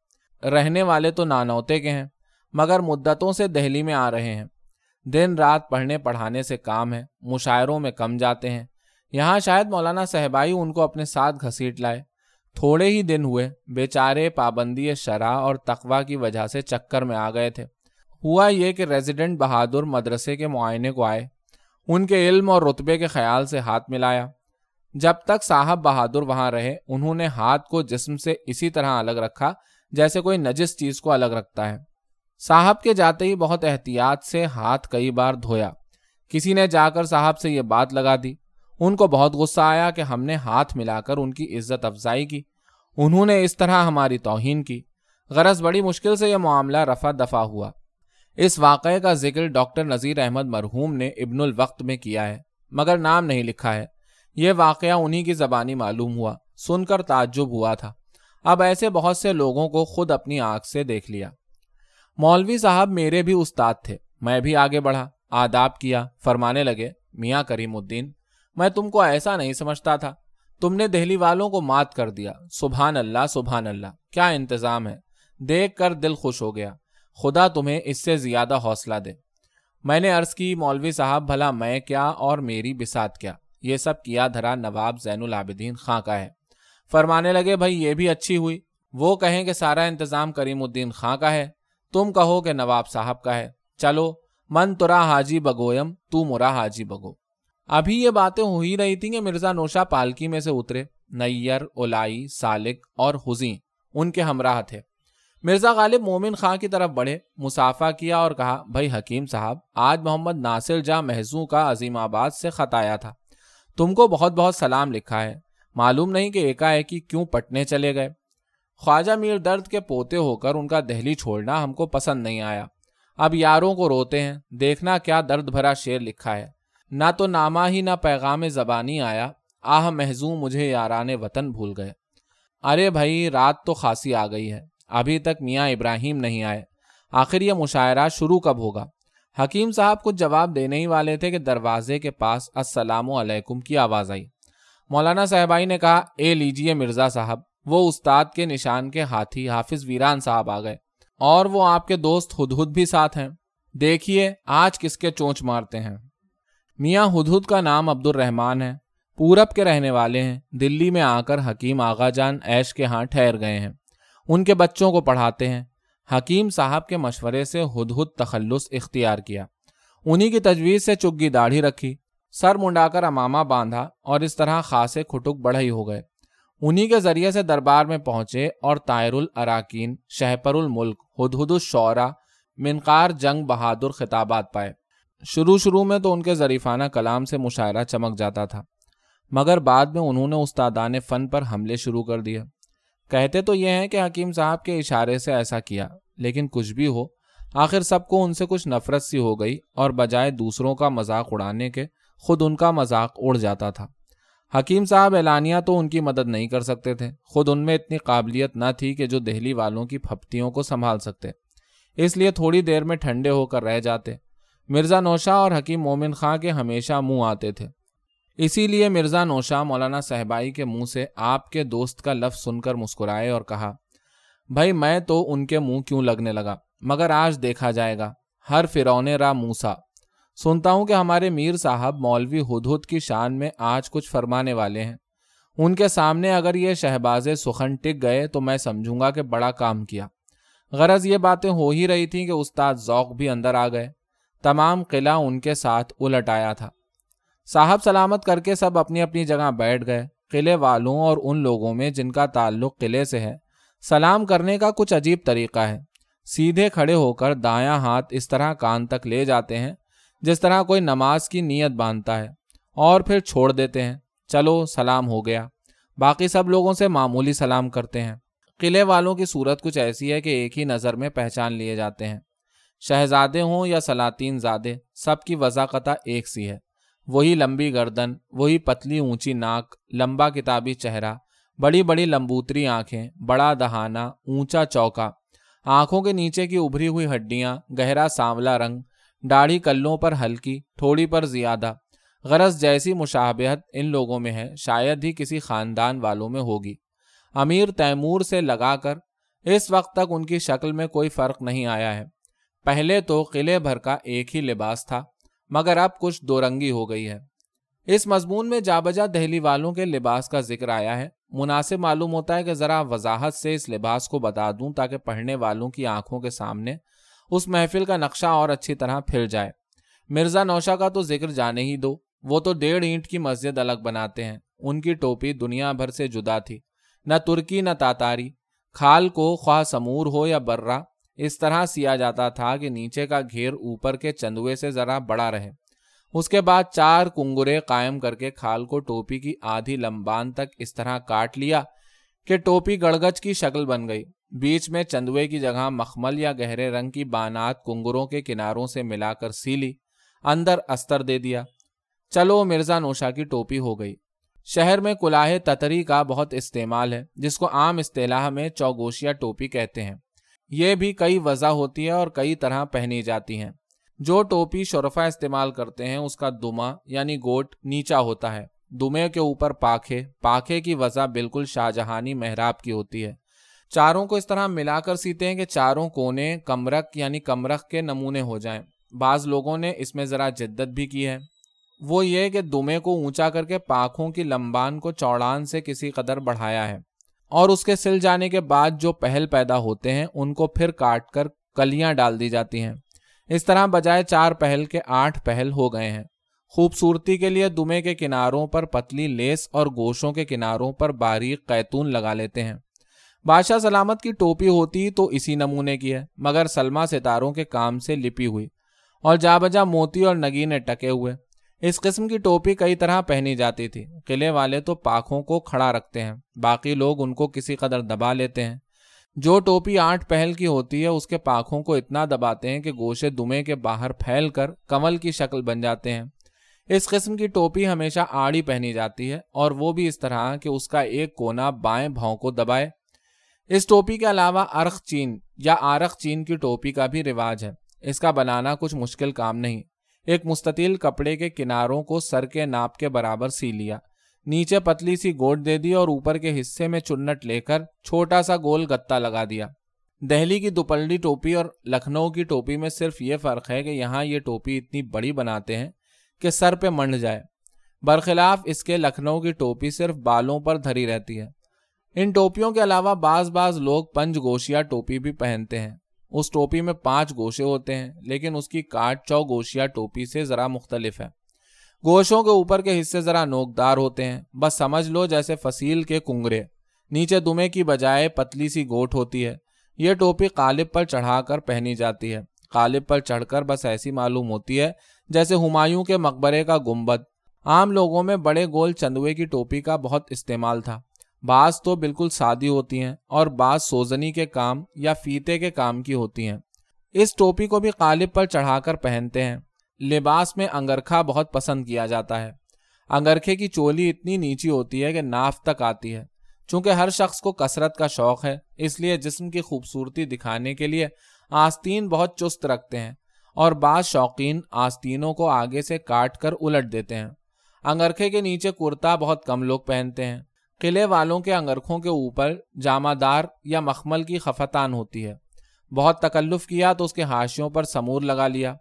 رہنے والے تو نانوتے کے ہیں، مگر مدتوں سے دہلی میں آ رہے ہیں۔ دن رات پڑھنے پڑھانے سے کام ہے، مشاعروں میں کم جاتے ہیں۔ یہاں شاید مولانا صحبائی ان کو اپنے ساتھ گھسیٹ لائے۔ تھوڑے ہی دن ہوئے، بیچارے پابندی شرح اور تقوا کی وجہ سے چکر میں آ گئے تھے۔ ہوا یہ کہ ریزیڈنٹ بہادر مدرسے کے معائنے کو آئے۔ ان کے علم اور رتبے کے خیال سے ہاتھ ملایا۔ جب تک صاحب بہادر وہاں رہے، انہوں نے ہاتھ کو جسم سے اسی طرح الگ رکھا جیسے کوئی نجس چیز کو الگ رکھتا ہے۔ صاحب کے جاتے ہی بہت احتیاط سے ہاتھ کئی بار دھویا۔ کسی نے جا کر صاحب سے یہ بات لگا دی۔ ان کو بہت غصہ آیا کہ ہم نے ہاتھ ملا کر ان کی عزت افزائی کی۔ انہوں نے اس طرح ہماری توہین کی۔ غرض بڑی مشکل سے یہ معاملہ رفع دفع ہوا۔ اس واقعے کا ذکر ڈاکٹر نذیر احمد مرحوم نے ابن الوقت میں کیا ہے، مگر نام نہیں لکھا ہے۔ یہ واقعہ انہی کی زبانی معلوم ہوا، سن کر تعجب ہوا تھا۔ اب ایسے بہت سے لوگوں کو خود اپنی آنکھ سے دیکھ لیا۔ مولوی صاحب میرے بھی استاد تھے، میں بھی آگے بڑھا، آداب کیا، فرمانے لگے، میاں کریم الدین، میں تم کو ایسا نہیں سمجھتا تھا۔ تم نے دہلی والوں کو مات کر دیا۔ سبحان اللہ سبحان اللہ، کیا انتظام ہے۔ دیکھ کر دل خوش ہو گیا۔ خدا تمہیں اس سے زیادہ حوصلہ دے۔ میں نے عرض کی، مولوی صاحب، بھلا میں کیا اور میری بسات کیا؟ یہ سب کیا دھرا نواب زین العابدین خاں کا ہے۔ فرمانے لگے، بھائی، یہ بھی اچھی ہوئی۔ وہ کہیں کہ سارا انتظام کریم الدین خاں کا ہے۔ تم کہو کہ نواب صاحب کا ہے۔ چلو، من ترا حاجی بگویم، تو مرا حاجی بگو۔ ابھی یہ باتیں ہو ہی رہی تھی کہ مرزا نوشا پالکی میں سے اترے، نیر، اولائی، سالک اور حزیں ان کے ہمراہ تھے۔ مرزا غالب مومن خان کی طرف بڑھے مسافہ کیا اور کہا، بھائی حکیم صاحب، آج محمد ناصر جا محضو کا عظیم آباد سے خط آیا تھا۔ تم کو بہت بہت سلام لکھا ہے۔ معلوم نہیں کہ ایک کیوں پٹنے چلے گئے۔ خواجہ میر درد کے پوتے ہو کر ان کا دہلی چھوڑنا ہم کو پسند نہیں آیا۔ اب یاروں کو روتے ہیں۔ دیکھنا کیا درد بھرا شیر لکھا ہے۔ نہ تو نامہ ہی نہ پیغام زبانی آیا۔ آہ محضو مجھے یاران وطن بھول گئے۔ ارے بھائی، رات تو خاصی آ گئی ہے۔ ابھی تک میاں ابراہیم نہیں آئے۔ آخر یہ مشاعرہ شروع کب ہوگا؟ حکیم صاحب کچھ جواب دینے ہی والے تھے کہ دروازے کے پاس السلام علیکم کی آواز آئی۔ مولانا صاحبائی نے کہا، اے لیجیے مرزا صاحب، وہ استاد کے نشان کے ہاتھی حافظ ویران صاحب آ گئے اور وہ آپ کے دوست ہدہد بھی ساتھ ہیں۔ دیکھیے آج کس کے چونچ مارتے ہیں۔ میاں ہدہد کا نام عبد الرحمان ہے، پورب کے رہنے والے ہیں۔ دلی میں آ کر حکیم آغا جان ایش کے ہاں ٹھہر گئے ہیں۔ ان کے بچوں کو پڑھاتے ہیں۔ حکیم صاحب کے مشورے سے ہد ہد تخلص اختیار کیا۔ انہی کی تجویز سے چگی داڑھی رکھی، سر منڈا کر امامہ باندھا اور اس طرح خاصے کھٹک بڑھئی ہو گئے۔ انہی کے ذریعے سے دربار میں پہنچے اور طائر الاراکین، شہپر الملک ہد ہد الشعرا منقار جنگ بہادر خطابات پائے۔ شروع شروع میں تو ان کے ظریفانہ کلام سے مشاعرہ چمک جاتا تھا، مگر بعد میں انہوں نے استادان فن پر حملے شروع کر دیے۔ کہتے تو یہ ہیں کہ حکیم صاحب کے اشارے سے ایسا کیا، لیکن کچھ بھی ہو، آخر سب کو ان سے کچھ نفرت سی ہو گئی اور بجائے دوسروں کا مذاق اڑانے کے خود ان کا مذاق اڑ جاتا تھا۔ حکیم صاحب اعلانیہ تو ان کی مدد نہیں کر سکتے تھے، خود ان میں اتنی قابلیت نہ تھی کہ جو دہلی والوں کی پھپتیوں کو سنبھال سکتے۔ اس لیے تھوڑی دیر میں ٹھنڈے ہو کر رہ جاتے۔ مرزا نوشا اور حکیم مومن خاں کے ہمیشہ منہ آتے تھے۔ اسی لیے مرزا نوشا مولانا صاحبائی کے منہ سے آپ کے دوست کا لفظ سن کر مسکرائے اور کہا، بھائی میں تو ان کے منہ کیوں لگنے لگا؟ مگر آج دیکھا جائے گا، ہر فرونے را موسا۔ سنتا ہوں کہ ہمارے میر صاحب مولوی ہد کی شان میں آج کچھ فرمانے والے ہیں۔ ان کے سامنے اگر یہ شہباز سخن ٹک گئے تو میں سمجھوں گا کہ بڑا کام کیا۔ غرض یہ باتیں ہو ہی رہی تھیں کہ استاد ذوق بھی اندر آ گئے۔ تمام قلعہ ان کے ساتھ الٹ آیا تھا۔ صاحب سلامت کر کے سب اپنی اپنی جگہ بیٹھ گئے۔ قلعے والوں اور ان لوگوں میں جن کا تعلق قلعے سے ہے، سلام کرنے کا کچھ عجیب طریقہ ہے۔ سیدھے کھڑے ہو کر دایاں ہاتھ اس طرح کان تک لے جاتے ہیں، جس طرح کوئی نماز کی نیت باندھتا ہے، اور پھر چھوڑ دیتے ہیں۔ چلو، سلام ہو گیا۔ باقی سب لوگوں سے معمولی سلام کرتے ہیں۔ قلعے والوں کی صورت کچھ ایسی ہے کہ ایک ہی نظر میں پہچان لیے جاتے ہیں۔ شہزادے ہوں یا سلاطین زادے، سب کی وضاقتہ ایک سی ہے۔ وہی لمبی گردن، وہی پتلی اونچی ناک، لمبا کتابی چہرہ، بڑی بڑی لمبوتری آنکھیں، بڑا دہانا اونچا چوکا، آنکھوں کے نیچے کی ابھری ہوئی ہڈیاں، گہرا سانولا رنگ، داڑھی کلوں پر ہلکی، تھوڑی پر زیادہ، غرض جیسی مشابہت ان لوگوں میں ہے، شاید ہی کسی خاندان والوں میں ہوگی۔ امیر تیمور سے لگا کر، اس وقت تک ان کی شکل میں کوئی فرق نہیں آیا ہے۔ پہلے تو قلعے بھر کا ایک ہی لباس تھا۔ مگر اب کچھ دو رنگی ہو گئی ہے۔ اس مضمون میں جا بجا دہلی والوں کے لباس کا ذکر آیا ہے۔ مناسب معلوم ہوتا ہے کہ ذرا وضاحت سے اس لباس کو بتا دوں تاکہ پڑھنے والوں کی آنکھوں کے سامنے اس محفل کا نقشہ اور اچھی طرح پھر جائے۔ مرزا نوشا کا تو ذکر جانے ہی دو۔ وہ تو ڈیڑھ اینٹ کی مسجد الگ بناتے ہیں۔ ان کی ٹوپی دنیا بھر سے جدا تھی۔ نہ ترکی نہ تاتاری۔ کھال کو خواہ سمور ہو یا برا اس طرح سیا جاتا تھا کہ نیچے کا گھیر اوپر کے چندوے سے ذرا بڑا رہے۔ اس کے بعد چار کنگرے قائم کر کے کھال کو ٹوپی کی آدھی لمبان تک اس طرح کاٹ لیا کہ ٹوپی گڑگچ کی شکل بن گئی۔ بیچ میں چندوے کی جگہ مخمل یا گہرے رنگ کی بانات کنگروں کے کناروں سے ملا کر سیلی، اندر استر دے دیا۔ چلو مرزا نوشا کی ٹوپی ہو گئی۔ شہر میں کلاہ تتری کا بہت استعمال ہے، جس کو عام اصطلاح میں چوگوشیا ٹوپی کہتے ہیں۔ یہ بھی کئی وضع ہوتی ہے اور کئی طرح پہنی جاتی ہیں۔ جو ٹوپی شرفا استعمال کرتے ہیں، اس کا دما یعنی گوٹ نیچا ہوتا ہے۔ دمے کے اوپر پاکھے پاکھے کی وضع بالکل شاہجہانی محراب کی ہوتی ہے۔ چاروں کو اس طرح ملا کر سیتے ہیں کہ چاروں کونے کمرک یعنی کمرخ کے نمونے ہو جائیں۔ بعض لوگوں نے اس میں ذرا جدت بھی کی ہے۔ وہ یہ کہ دمے کو اونچا کر کے پاکھوں کی لمبان کو چوڑان سے کسی قدر بڑھایا ہے۔ اور اس کے سل جانے کے بعد جو پہل پیدا ہوتے ہیں، ان کو پھر کاٹ کر کلیاں ڈال دی جاتی ہیں۔ اس طرح بجائے چار پہل کے آٹھ پہل ہو گئے ہیں۔ خوبصورتی کے لیے دمے کے کناروں پر پتلی لیس اور گوشوں کے کناروں پر باریک قیتون لگا لیتے ہیں۔ بادشاہ سلامت کی ٹوپی ہوتی تو اسی نمونے کی ہے، مگر سلما ستاروں کے کام سے لپی ہوئی۔ اور جا بجا موتی اور نگینے ٹکے ہوئے۔ اس قسم کی ٹوپی کئی طرح پہنی جاتی تھی۔ قلعے والے تو پاکھوں کو کھڑا رکھتے ہیں، باقی لوگ ان کو کسی قدر دبا لیتے ہیں۔ جو ٹوپی آٹھ پہل کی ہوتی ہے، اس کے پاکھوں کو اتنا دباتے ہیں کہ گوشے دمے کے باہر پھیل کر کمل کی شکل بن جاتے ہیں۔ اس قسم کی ٹوپی ہمیشہ آڑی پہنی جاتی ہے، اور وہ بھی اس طرح کہ اس کا ایک کونا بائیں بھاؤں کو دبائے۔ اس ٹوپی کے علاوہ ارخ چین یا آرخ چین کی ٹوپی کا بھی رواج ہے۔ اس کا بنانا کچھ مشکل کام نہیں۔ ایک مستطیل کپڑے کے کناروں کو سر کے ناپ کے برابر سی لیا۔ نیچے پتلی سی گوٹ دے دی اور اوپر کے حصے میں چنٹ لے کر چھوٹا سا گول گتا لگا دیا۔ دہلی کی دوپلڈی ٹوپی اور لکھنؤ کی ٹوپی میں صرف یہ فرق ہے کہ یہاں یہ ٹوپی اتنی بڑی بناتے ہیں کہ سر پہ منڈ جائے۔ برخلاف اس کے لکھنؤ کی ٹوپی صرف بالوں پر دھری رہتی ہے۔ ان ٹوپیوں کے علاوہ بعض بعض لوگ پنج گوشیا ٹوپی بھی پہنتے ہیں۔ اس ٹوپی میں پانچ گوشے ہوتے ہیں، لیکن اس کی کاٹ چو گوشیا ٹوپی سے ذرا مختلف ہے۔ گوشوں کے اوپر کے حصے ذرا نوکدار ہوتے ہیں، بس سمجھ لو جیسے فصیل کے کنگرے۔ نیچے دمے کی بجائے پتلی سی گوٹ ہوتی ہے۔ یہ ٹوپی قالب پر چڑھا کر پہنی جاتی ہے۔ قالب پر چڑھ کر بس ایسی معلوم ہوتی ہے جیسے ہمایوں کے مقبرے کا گنبد۔ عام لوگوں میں بڑے گول چندوے کی ٹوپی کا بہت استعمال تھا۔ بعض تو بالکل سادی ہوتی ہیں اور بعض سوزنی کے کام یا فیتے کے کام کی ہوتی ہیں۔ اس ٹوپی کو بھی قالب پر چڑھا کر پہنتے ہیں۔ لباس میں انگرکھا بہت پسند کیا جاتا ہے۔ انگرکھے کی چولی اتنی نیچی ہوتی ہے کہ ناف تک آتی ہے۔ چونکہ ہر شخص کو کثرت کا شوق ہے، اس لیے جسم کی خوبصورتی دکھانے کے لیے آستین بہت چست رکھتے ہیں اور بعض شوقین آستینوں کو آگے سے کاٹ کر الٹ دیتے ہیں۔ انگرکھے کے نیچے کرتا بہت کم لوگ پہنتے ہیں۔ قلعے والوں کے انگرکھوں کے اوپر جامہ دار یا مخمل کی خفتان ہوتی ہے۔ بہت تکلف کیا تو اس کے ہاشیوں پر سمور لگا لیا۔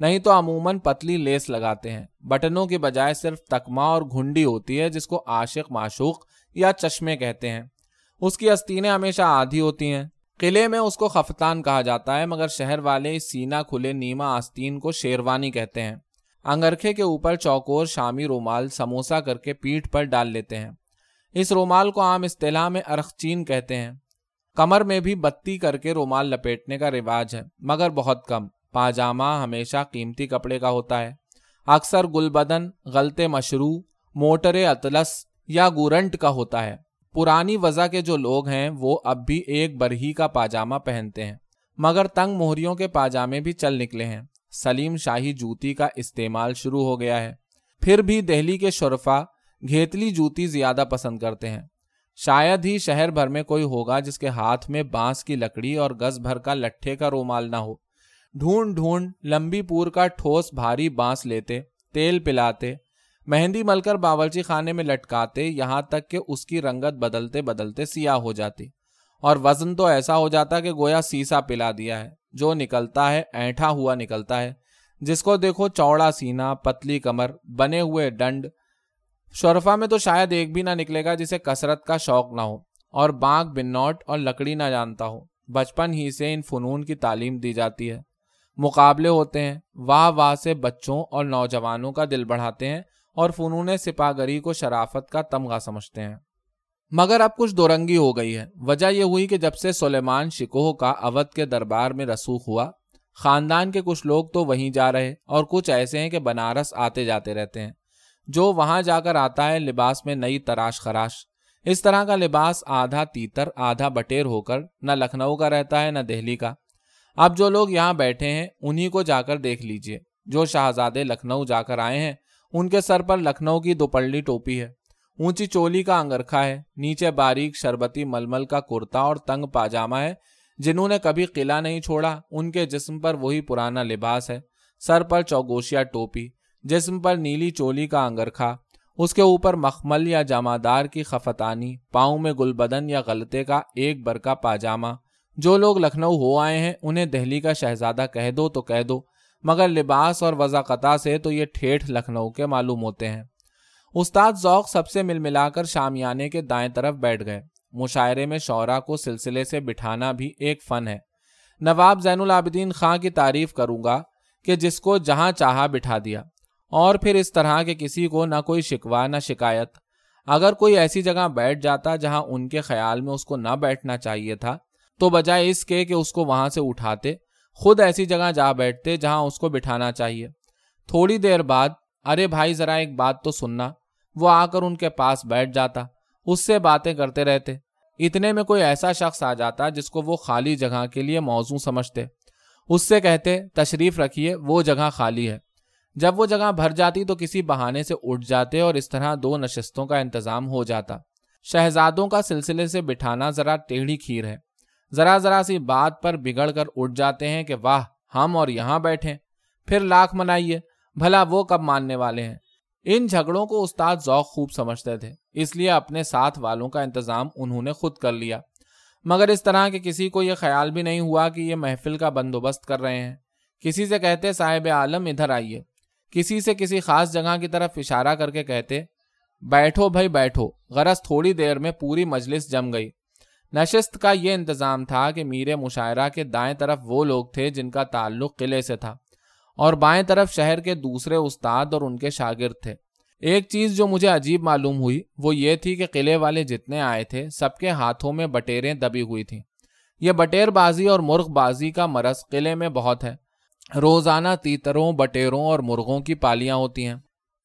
نہیں تو عموماً پتلی لیس لگاتے ہیں۔ بٹنوں کی بجائے صرف تکما اور گھنڈی ہوتی ہے جس کو عاشق معشوق یا چشمے کہتے ہیں۔ اس کی استینیں ہمیشہ آدھی ہوتی ہیں۔ قلعے میں اس کو خفتان کہا جاتا ہے، مگر شہر والے سینا کھلے نیما آستین کو شیروانی کہتے ہیں۔ انگرکھے کے اوپر چوکور شامی رومال سموسا کر کے پیٹھ پر ڈال لیتے ہیں۔ اس رومال کو عام اصطلاح میں ارخچین کہتے ہیں۔ کمر میں بھی بتی کر کے رومال لپیٹنے کا رواج ہے، مگر بہت کم۔ پاجامہ ہمیشہ قیمتی کپڑے کا ہوتا ہے۔ اکثر گل بدن غلطے مشروع، موٹر اطلس یا گورنٹ کا ہوتا ہے۔ پرانی وضع کے جو لوگ ہیں، وہ اب بھی ایک برہی کا پاجامہ پہنتے ہیں۔ مگر تنگ موہریوں کے پاجامے بھی چل نکلے ہیں۔ سلیم شاہی جوتی کا استعمال شروع ہو گیا ہے۔ پھر بھی دہلی کے شرفا گھیتلی جوتی زیادہ پسند کرتے ہیں۔ شاید ہی شہر بھر میں کوئی ہوگا جس کے ہاتھ میں بانس کی لکڑی اور گز بھر کا لٹھے کا رومال نہ ہو۔ ڈھونڈ ڈھونڈ، لمبی پور کا ٹھوس بھاری بانس لیتے، تیل پلاتے، مہندی مل کر باورچی خانے میں لٹکاتے، یہاں تک کہ اس کی رنگت بدلتے بدلتے سیاہ ہو جاتی۔ اور وزن تو ایسا ہو جاتا کہ گویا سیسا پلا دیا ہے، جو نکلتا ہے، اینٹھا ہوا نکلتا ہے۔ جس کو دیکھو چوڑا سینا، پتلی کمر، بنے ہوئے ڈنڈ شرفا میں تو شاید ایک بھی نہ نکلے گا جسے کثرت کا شوق نہ ہو اور بانک بنوٹ اور لکڑی نہ جانتا ہو۔ بچپن ہی سے ان فنون کی تعلیم دی جاتی ہے۔ مقابلے ہوتے ہیں۔ واہ واہ سے بچوں اور نوجوانوں کا دل بڑھاتے ہیں اور فنون سپاگری کو شرافت کا تمغہ سمجھتے ہیں۔ مگر اب کچھ دورنگی ہو گئی ہے۔ وجہ یہ ہوئی کہ جب سے سلیمان شکوہ کا اودھ کے دربار میں رسوخ ہوا، خاندان کے کچھ لوگ تو وہیں جا رہے اور کچھ ایسے ہیں کہ بنارس آتے جاتے رہتے ہیں۔ جو وہاں جا کر آتا ہے لباس میں نئی تراش خراش۔ اس طرح کا لباس آدھا تیتر، آدھا بٹیر ہو کر نہ لکھنؤ کا رہتا ہے، نہ دہلی کا۔ اب جو لوگ یہاں بیٹھے ہیں، انہی کو جا کر دیکھ لیجیے۔ جو شہزادے لکھنؤ جا کر آئے ہیں، ان کے سر پر لکھنؤ کی دوپڑی ٹوپی ہے۔ اونچی چولی کا انگرکھا ہے، نیچے باریک شربتی ململ کا کرتا اور تنگ پاجامہ ہے۔ جنہوں نے کبھی قلعہ نہیں چھوڑا، ان کے جسم پر وہی پرانا لباس ہے۔ سر پر چوگوشیا ٹوپی۔ جسم پر نیلی چولی کا انگرکھا اس کے اوپر مخمل یا جامادار کی خفتانی، پاؤں میں گل بدن یا غلطے کا ایک برکا پاجامہ۔ جو لوگ لکھنؤ ہو آئے ہیں، انہیں دہلی کا شہزادہ کہہ دو تو کہہ دو، مگر لباس اور وضاقتہ سے تو یہ ٹھیٹھ لکھنؤ کے معلوم ہوتے ہیں۔ استاد ذوق سب سے مل ملا کر شامیانے کے دائیں طرف بیٹھ گئے۔ مشاعرے میں شعرا کو سلسلے سے بٹھانا بھی ایک فن ہے۔ نواب زین العابدین خاں کی تعریف کروں گا کہ جس کو جہاں چاہا بٹھا دیا۔ اور پھر اس طرح کہ کسی کو نہ کوئی شکوا نہ شکایت۔ اگر کوئی ایسی جگہ بیٹھ جاتا جہاں ان کے خیال میں اس کو نہ بیٹھنا چاہیے تھا، تو بجائے اس کے کہ اس کو وہاں سے اٹھاتے، خود ایسی جگہ جا بیٹھتے جہاں اس کو بٹھانا چاہیے۔ تھوڑی دیر بعد، ارے بھائی ذرا ایک بات تو سننا، وہ آ کر ان کے پاس بیٹھ جاتا، اس سے باتیں کرتے رہتے۔ اتنے میں کوئی ایسا شخص آ جاتا جس کو وہ خالی جگہ کے لیے موضوع سمجھتے۔ اس سے کہتے، تشریف رکھیے، وہ جگہ خالی ہے۔ جب وہ جگہ بھر جاتی تو کسی بہانے سے اٹھ جاتے اور اس طرح دو نشستوں کا انتظام ہو جاتا۔ شہزادوں کا سلسلے سے بٹھانا ذرا ٹیڑھی کھیر ہے۔ ذرا ذرا سی بات پر بگڑ کر اٹھ جاتے ہیں کہ واہ، ہم اور یہاں بیٹھے پھر لاکھ منائیے، بھلا وہ کب ماننے والے ہیں؟ ان جھگڑوں کو استاد ذوق خوب سمجھتے تھے، اس لیے اپنے ساتھ والوں کا انتظام انہوں نے خود کر لیا۔ مگر اس طرح کہ کسی کو یہ خیال بھی نہیں ہوا کہ یہ محفل کا بندوبست کر رہے ہیں۔ کسی سے کہتے صاحب عالم، ادھر آئیے۔ کسی سے کسی خاص جگہ کی طرف اشارہ کر کے کہتے، بیٹھو بھائی، بیٹھو۔ غرض تھوڑی دیر میں پوری مجلس جم گئی۔ نشست کا یہ انتظام تھا کہ میر مشاعرہ کے دائیں طرف وہ لوگ تھے جن کا تعلق قلعے سے تھا اور بائیں طرف شہر کے دوسرے استاد اور ان کے شاگرد تھے۔ ایک چیز جو مجھے عجیب معلوم ہوئی وہ یہ تھی کہ قلعے والے جتنے آئے تھے سب کے ہاتھوں میں بٹیریں دبی ہوئی تھیں۔ یہ بٹیر بازی اور مرغ بازی کا مرض قلعے میں بہت ہے۔ روزانہ تیتروں، بٹیروں اور مرغوں کی پالیاں ہوتی ہیں۔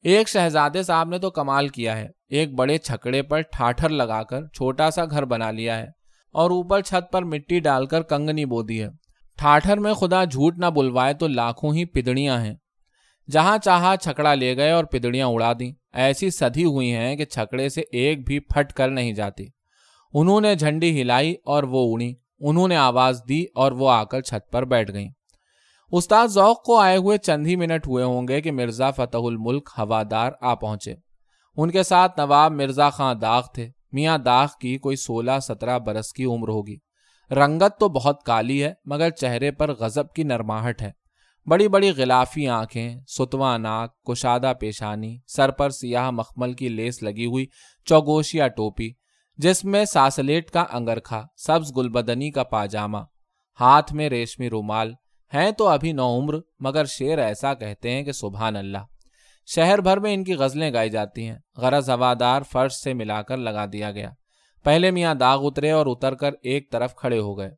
ایک شہزادے صاحب نے تو کمال کیا ہے۔ ایک بڑے چھکڑے پر ٹھاٹھر لگا کر چھوٹا سا گھر بنا لیا ہے اور اوپر چھت پر مٹی ڈال کر کنگنی بو دی ہے۔ ٹھاٹھر میں خدا جھوٹ نہ بلوائے تو لاکھوں ہی پدڑیاں ہیں۔ جہاں چاہا چھکڑا لے گئے اور پدڑیاں اڑا دیں۔ ایسی سدھی ہوئی ہیں کہ چھکڑے سے ایک بھی پھٹ کر نہیں جاتی۔ انہوں نے جھنڈی ہلائی اور وہ اڑی۔ انہوں نے آواز دی اور وہ آ کر چھت پر بیٹھ گئیں۔ استاد ذوق کو آئے ہوئے چند ہی منٹ ہوئے ہوں گے کہ مرزا فتح الملک ہوادار آ پہنچے۔ ان کے ساتھ نواب مرزا خان داغ تھے۔ میاں داغ کی کوئی سولہ سترہ برس کی عمر ہوگی۔ رنگت تو بہت کالی ہے، مگر چہرے پر غزب کی نرماہٹ ہے۔ بڑی بڑی غلافی آنکھیں، ستواں ناک، کشادہ پیشانی، سر پر سیاہ مخمل کی لیس لگی ہوئی چوگوشیا ٹوپی، جس میں ساسلیٹ کا انگرکھا، سبز گلبدنی کا پاجامہ، ہاتھ میں ریشمی رومال ہیں تو ابھی نو عمر، مگر شیر ایسا کہتے ہیں کہ سبحان اللہ۔ شہر بھر میں ان کی غزلیں گائی جاتی ہیں۔ غرض ہوادار فرش سے ملا کر لگا دیا گیا۔ پہلے میاں داغ اترے اور اتر کر ایک طرف کھڑے ہو گئے۔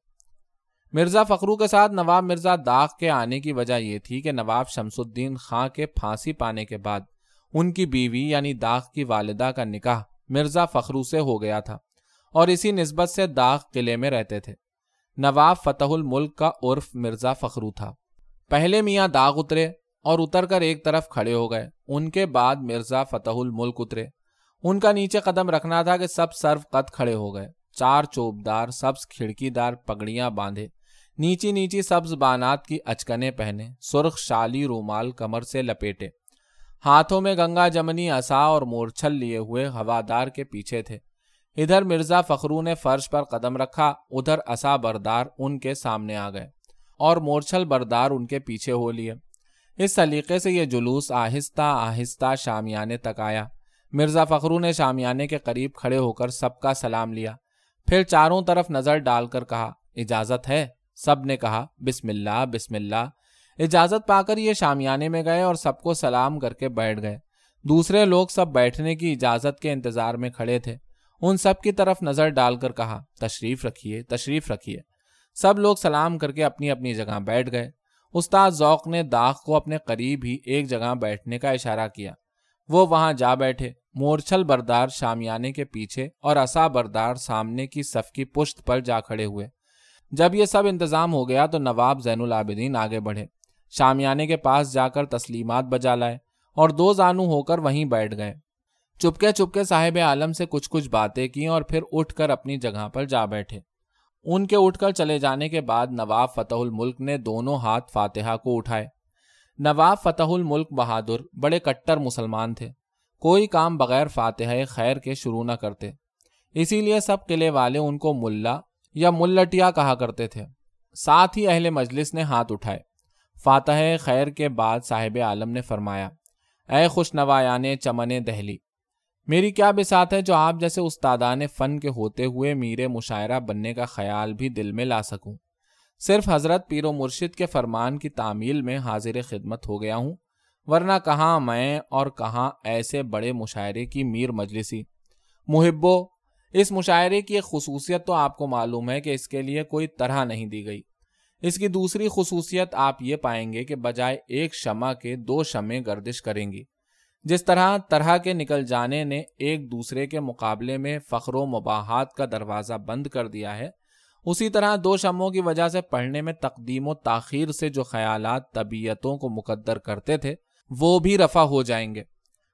مرزا فخرو کے ساتھ نواب مرزا داغ کے آنے کی وجہ یہ تھی کہ نواب شمس الدین خاں کے پھانسی پانے کے بعد ان کی بیوی یعنی داغ کی والدہ کا نکاح مرزا فخرو سے ہو گیا تھا اور اسی نسبت سے داغ قلعے میں رہتے تھے۔ نواب فتح الملک کا عرف مرزا فخرو تھا۔ پہلے میاں داغ اترے اور اتر کر ایک طرف کھڑے ہو گئے۔ ان کے بعد مرزا فتح الملک اترے۔ ان کا نیچے قدم رکھنا تھا کہ سب سرو قد کھڑے ہو گئے۔ چار چوبدار سبز کھڑکی دار پگڑیاں باندھے۔ نیچی نیچی سبز بانات کی اچکنے پہنے، سرخ شالی رومال کمر سے لپیٹے۔ ہاتھوں میں گنگا جمنی اصا اور مورچھل لیے ہوئے ہوادار کے پیچھے تھے۔ ادھر مرزا فخرو نے فرش پر قدم رکھا، ادھر اصا بردار ان کے سامنے آ گئے اور مورچھل بردار ان کے پیچھے ہو لیے۔ اس سلیقے سے یہ جلوس آہستہ آہستہ شامیانے تک آیا۔ مرزا فخرو نے شامیانے کے قریب کھڑے ہو کر سب کا سلام لیا۔ پھر چاروں طرف نظر ڈال کر کہا، اجازت ہے؟ سب نے کہا، بسم اللہ بسم اللہ۔ اجازت پا کر یہ شامیانے میں گئے اور سب کو سلام کر کے بیٹھ گئے۔ دوسرے لوگ سب بیٹھنے کی اجازت کے انتظار میں کھڑے تھے۔ ان سب کی طرف نظر ڈال کر کہا، تشریف رکھیے تشریف رکھیے۔ سب لوگ سلام کر کے اپنی اپنی جگہ بیٹھ گئے۔ استاد ذوق نے داغ کو اپنے قریب ہی ایک جگہ بیٹھنے کا اشارہ کیا۔ وہ وہاں جا بیٹھے، مورچھل بردار شامیانے کے پیچھے اور اصا بردار سامنے کی صف کی پشت پر جا کھڑے ہوئے۔ جب یہ سب انتظام ہو گیا تو نواب زین العابدین آگے بڑھے۔ شامیانے کے پاس جا کر تسلیمات بجا لائے اور دو زانو ہو کر وہیں بیٹھ گئے۔ چپکے چپکے صاحب عالم سے کچھ کچھ باتیں کی اور پھر اٹھ کر اپنی جگہ پر جا بیٹھے۔ ان کے اٹھ کر چلے جانے کے بعد نواب فتح الملک نے دونوں ہاتھ فاتحہ کو اٹھائے۔ نواب فتح الملک بہادر بڑے کٹر مسلمان تھے۔ کوئی کام بغیر فاتحہ خیر کے شروع نہ کرتے۔ اسی لیے سب قلعے والے ان کو ملا یا ملٹیا کہا کرتے تھے۔ ساتھ ہی اہل مجلس نے ہاتھ اٹھائے۔ فاتح خیر کے بعد صاحب عالم نے فرمایا، اے خوش نوایان چمن دہلی میری کیا بسات ہے جو آپ جیسے استادان فن کے ہوتے ہوئے میر مشاعرہ بننے کا خیال بھی دل میں لا سکوں۔ صرف حضرت پیر و مرشد کے فرمان کی تعمیل میں حاضر خدمت ہو گیا ہوں، ورنہ کہاں میں اور کہاں ایسے بڑے مشاعرے کی میر مجلسی۔ محبو، اس مشاعرے کی ایک خصوصیت تو آپ کو معلوم ہے کہ اس کے لیے کوئی طرح نہیں دی گئی۔ اس کی دوسری خصوصیت آپ یہ پائیں گے کہ بجائے ایک شمع کے دو شمع گردش کریں گی۔ جس طرح طرح کے نکل جانے نے ایک دوسرے کے مقابلے میں فخر و مباحات کا دروازہ بند کر دیا ہے، اسی طرح دو شموں کی وجہ سے پڑھنے میں تقدیم و تاخیر سے جو خیالات طبیعتوں کو مقدر کرتے تھے، وہ بھی رفع ہو جائیں گے۔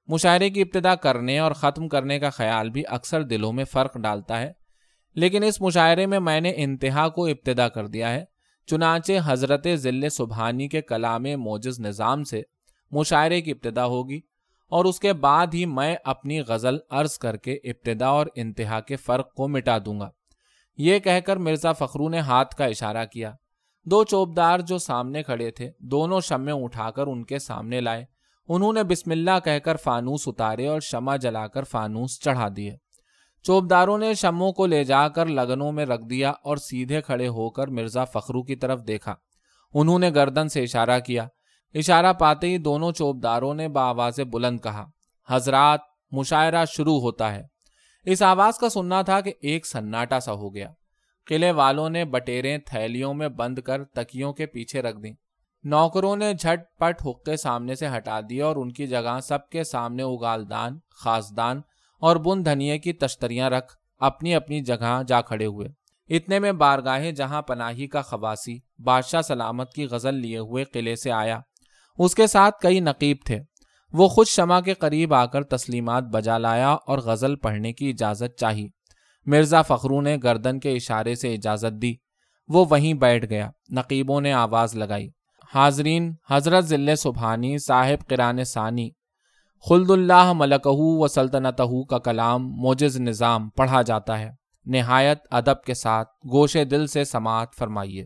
مشاعرے کی ابتدا کرنے اور ختم کرنے کا خیال بھی اکثر دلوں میں فرق ڈالتا ہے، لیکن اس مشاعرے میں میں نے انتہا کو ابتدا کر دیا ہے۔ چنانچہ حضرت ذل سبحانی کے کلام موجز نظام سے مشاعرے کی ابتدا ہوگی۔ اور اس کے بعد ہی میں اپنی غزل عرض کر کے ابتدا اور انتہا کے فرق کو مٹا دوں گا۔ یہ کہہ کر مرزا فخرو نے ہاتھ کا اشارہ کیا۔ دو چوبدار جو سامنے کھڑے تھے، دونوں شمے اٹھا کر ان کے سامنے لائے۔ انہوں نے بسم اللہ کہہ کر فانوس اتارے اور شمع جلا کر فانوس چڑھا دیے۔ چوبداروں نے شموں کو لے جا کر لگنوں میں رکھ دیا اور سیدھے کھڑے ہو کر مرزا فخرو کی طرف دیکھا۔ انہوں نے گردن سے اشارہ کیا۔ اشارہ پاتے ہی دونوں چوبداروں نے بآواز بلند کہا، حضرات، مشاعرہ شروع ہوتا ہے۔ اس آواز کا سننا تھا کہ ایک سناٹا سا ہو گیا۔ قلعے والوں نے بٹیریں تھیلیوں میں بند کر تکیوں کے پیچھے رکھ دیں۔ نوکروں نے جھٹ پٹ حقے سامنے سے ہٹا دیے اور ان کی جگہ سب کے سامنے اگالدان خاصدان اور بن دھنیے کی تشتریاں رکھ اپنی اپنی جگہ جا کھڑے ہوئے۔ اتنے میں بارگاہیں جہاں پناہی کا خواسی بادشاہ سلامت کی غزل لیے ہوئے قلعے سے آیا۔ اس کے ساتھ کئی نقیب تھے۔ وہ خود شمع کے قریب آ کر تسلیمات بجا لایا اور غزل پڑھنے کی اجازت چاہی۔ مرزا فخرو نے گردن کے اشارے سے اجازت دی۔ وہ وہیں بیٹھ گیا۔ نقیبوں نے آواز لگائی۔ حاضرین، حضرت ضلع سبحانی صاحب قران ثانی۔ خلد اللہ ملکہ و سلطنتہ کا کلام موجز نظام پڑھا جاتا ہے۔ نہایت ادب کے ساتھ گوشے دل سے سماعت فرمائیے۔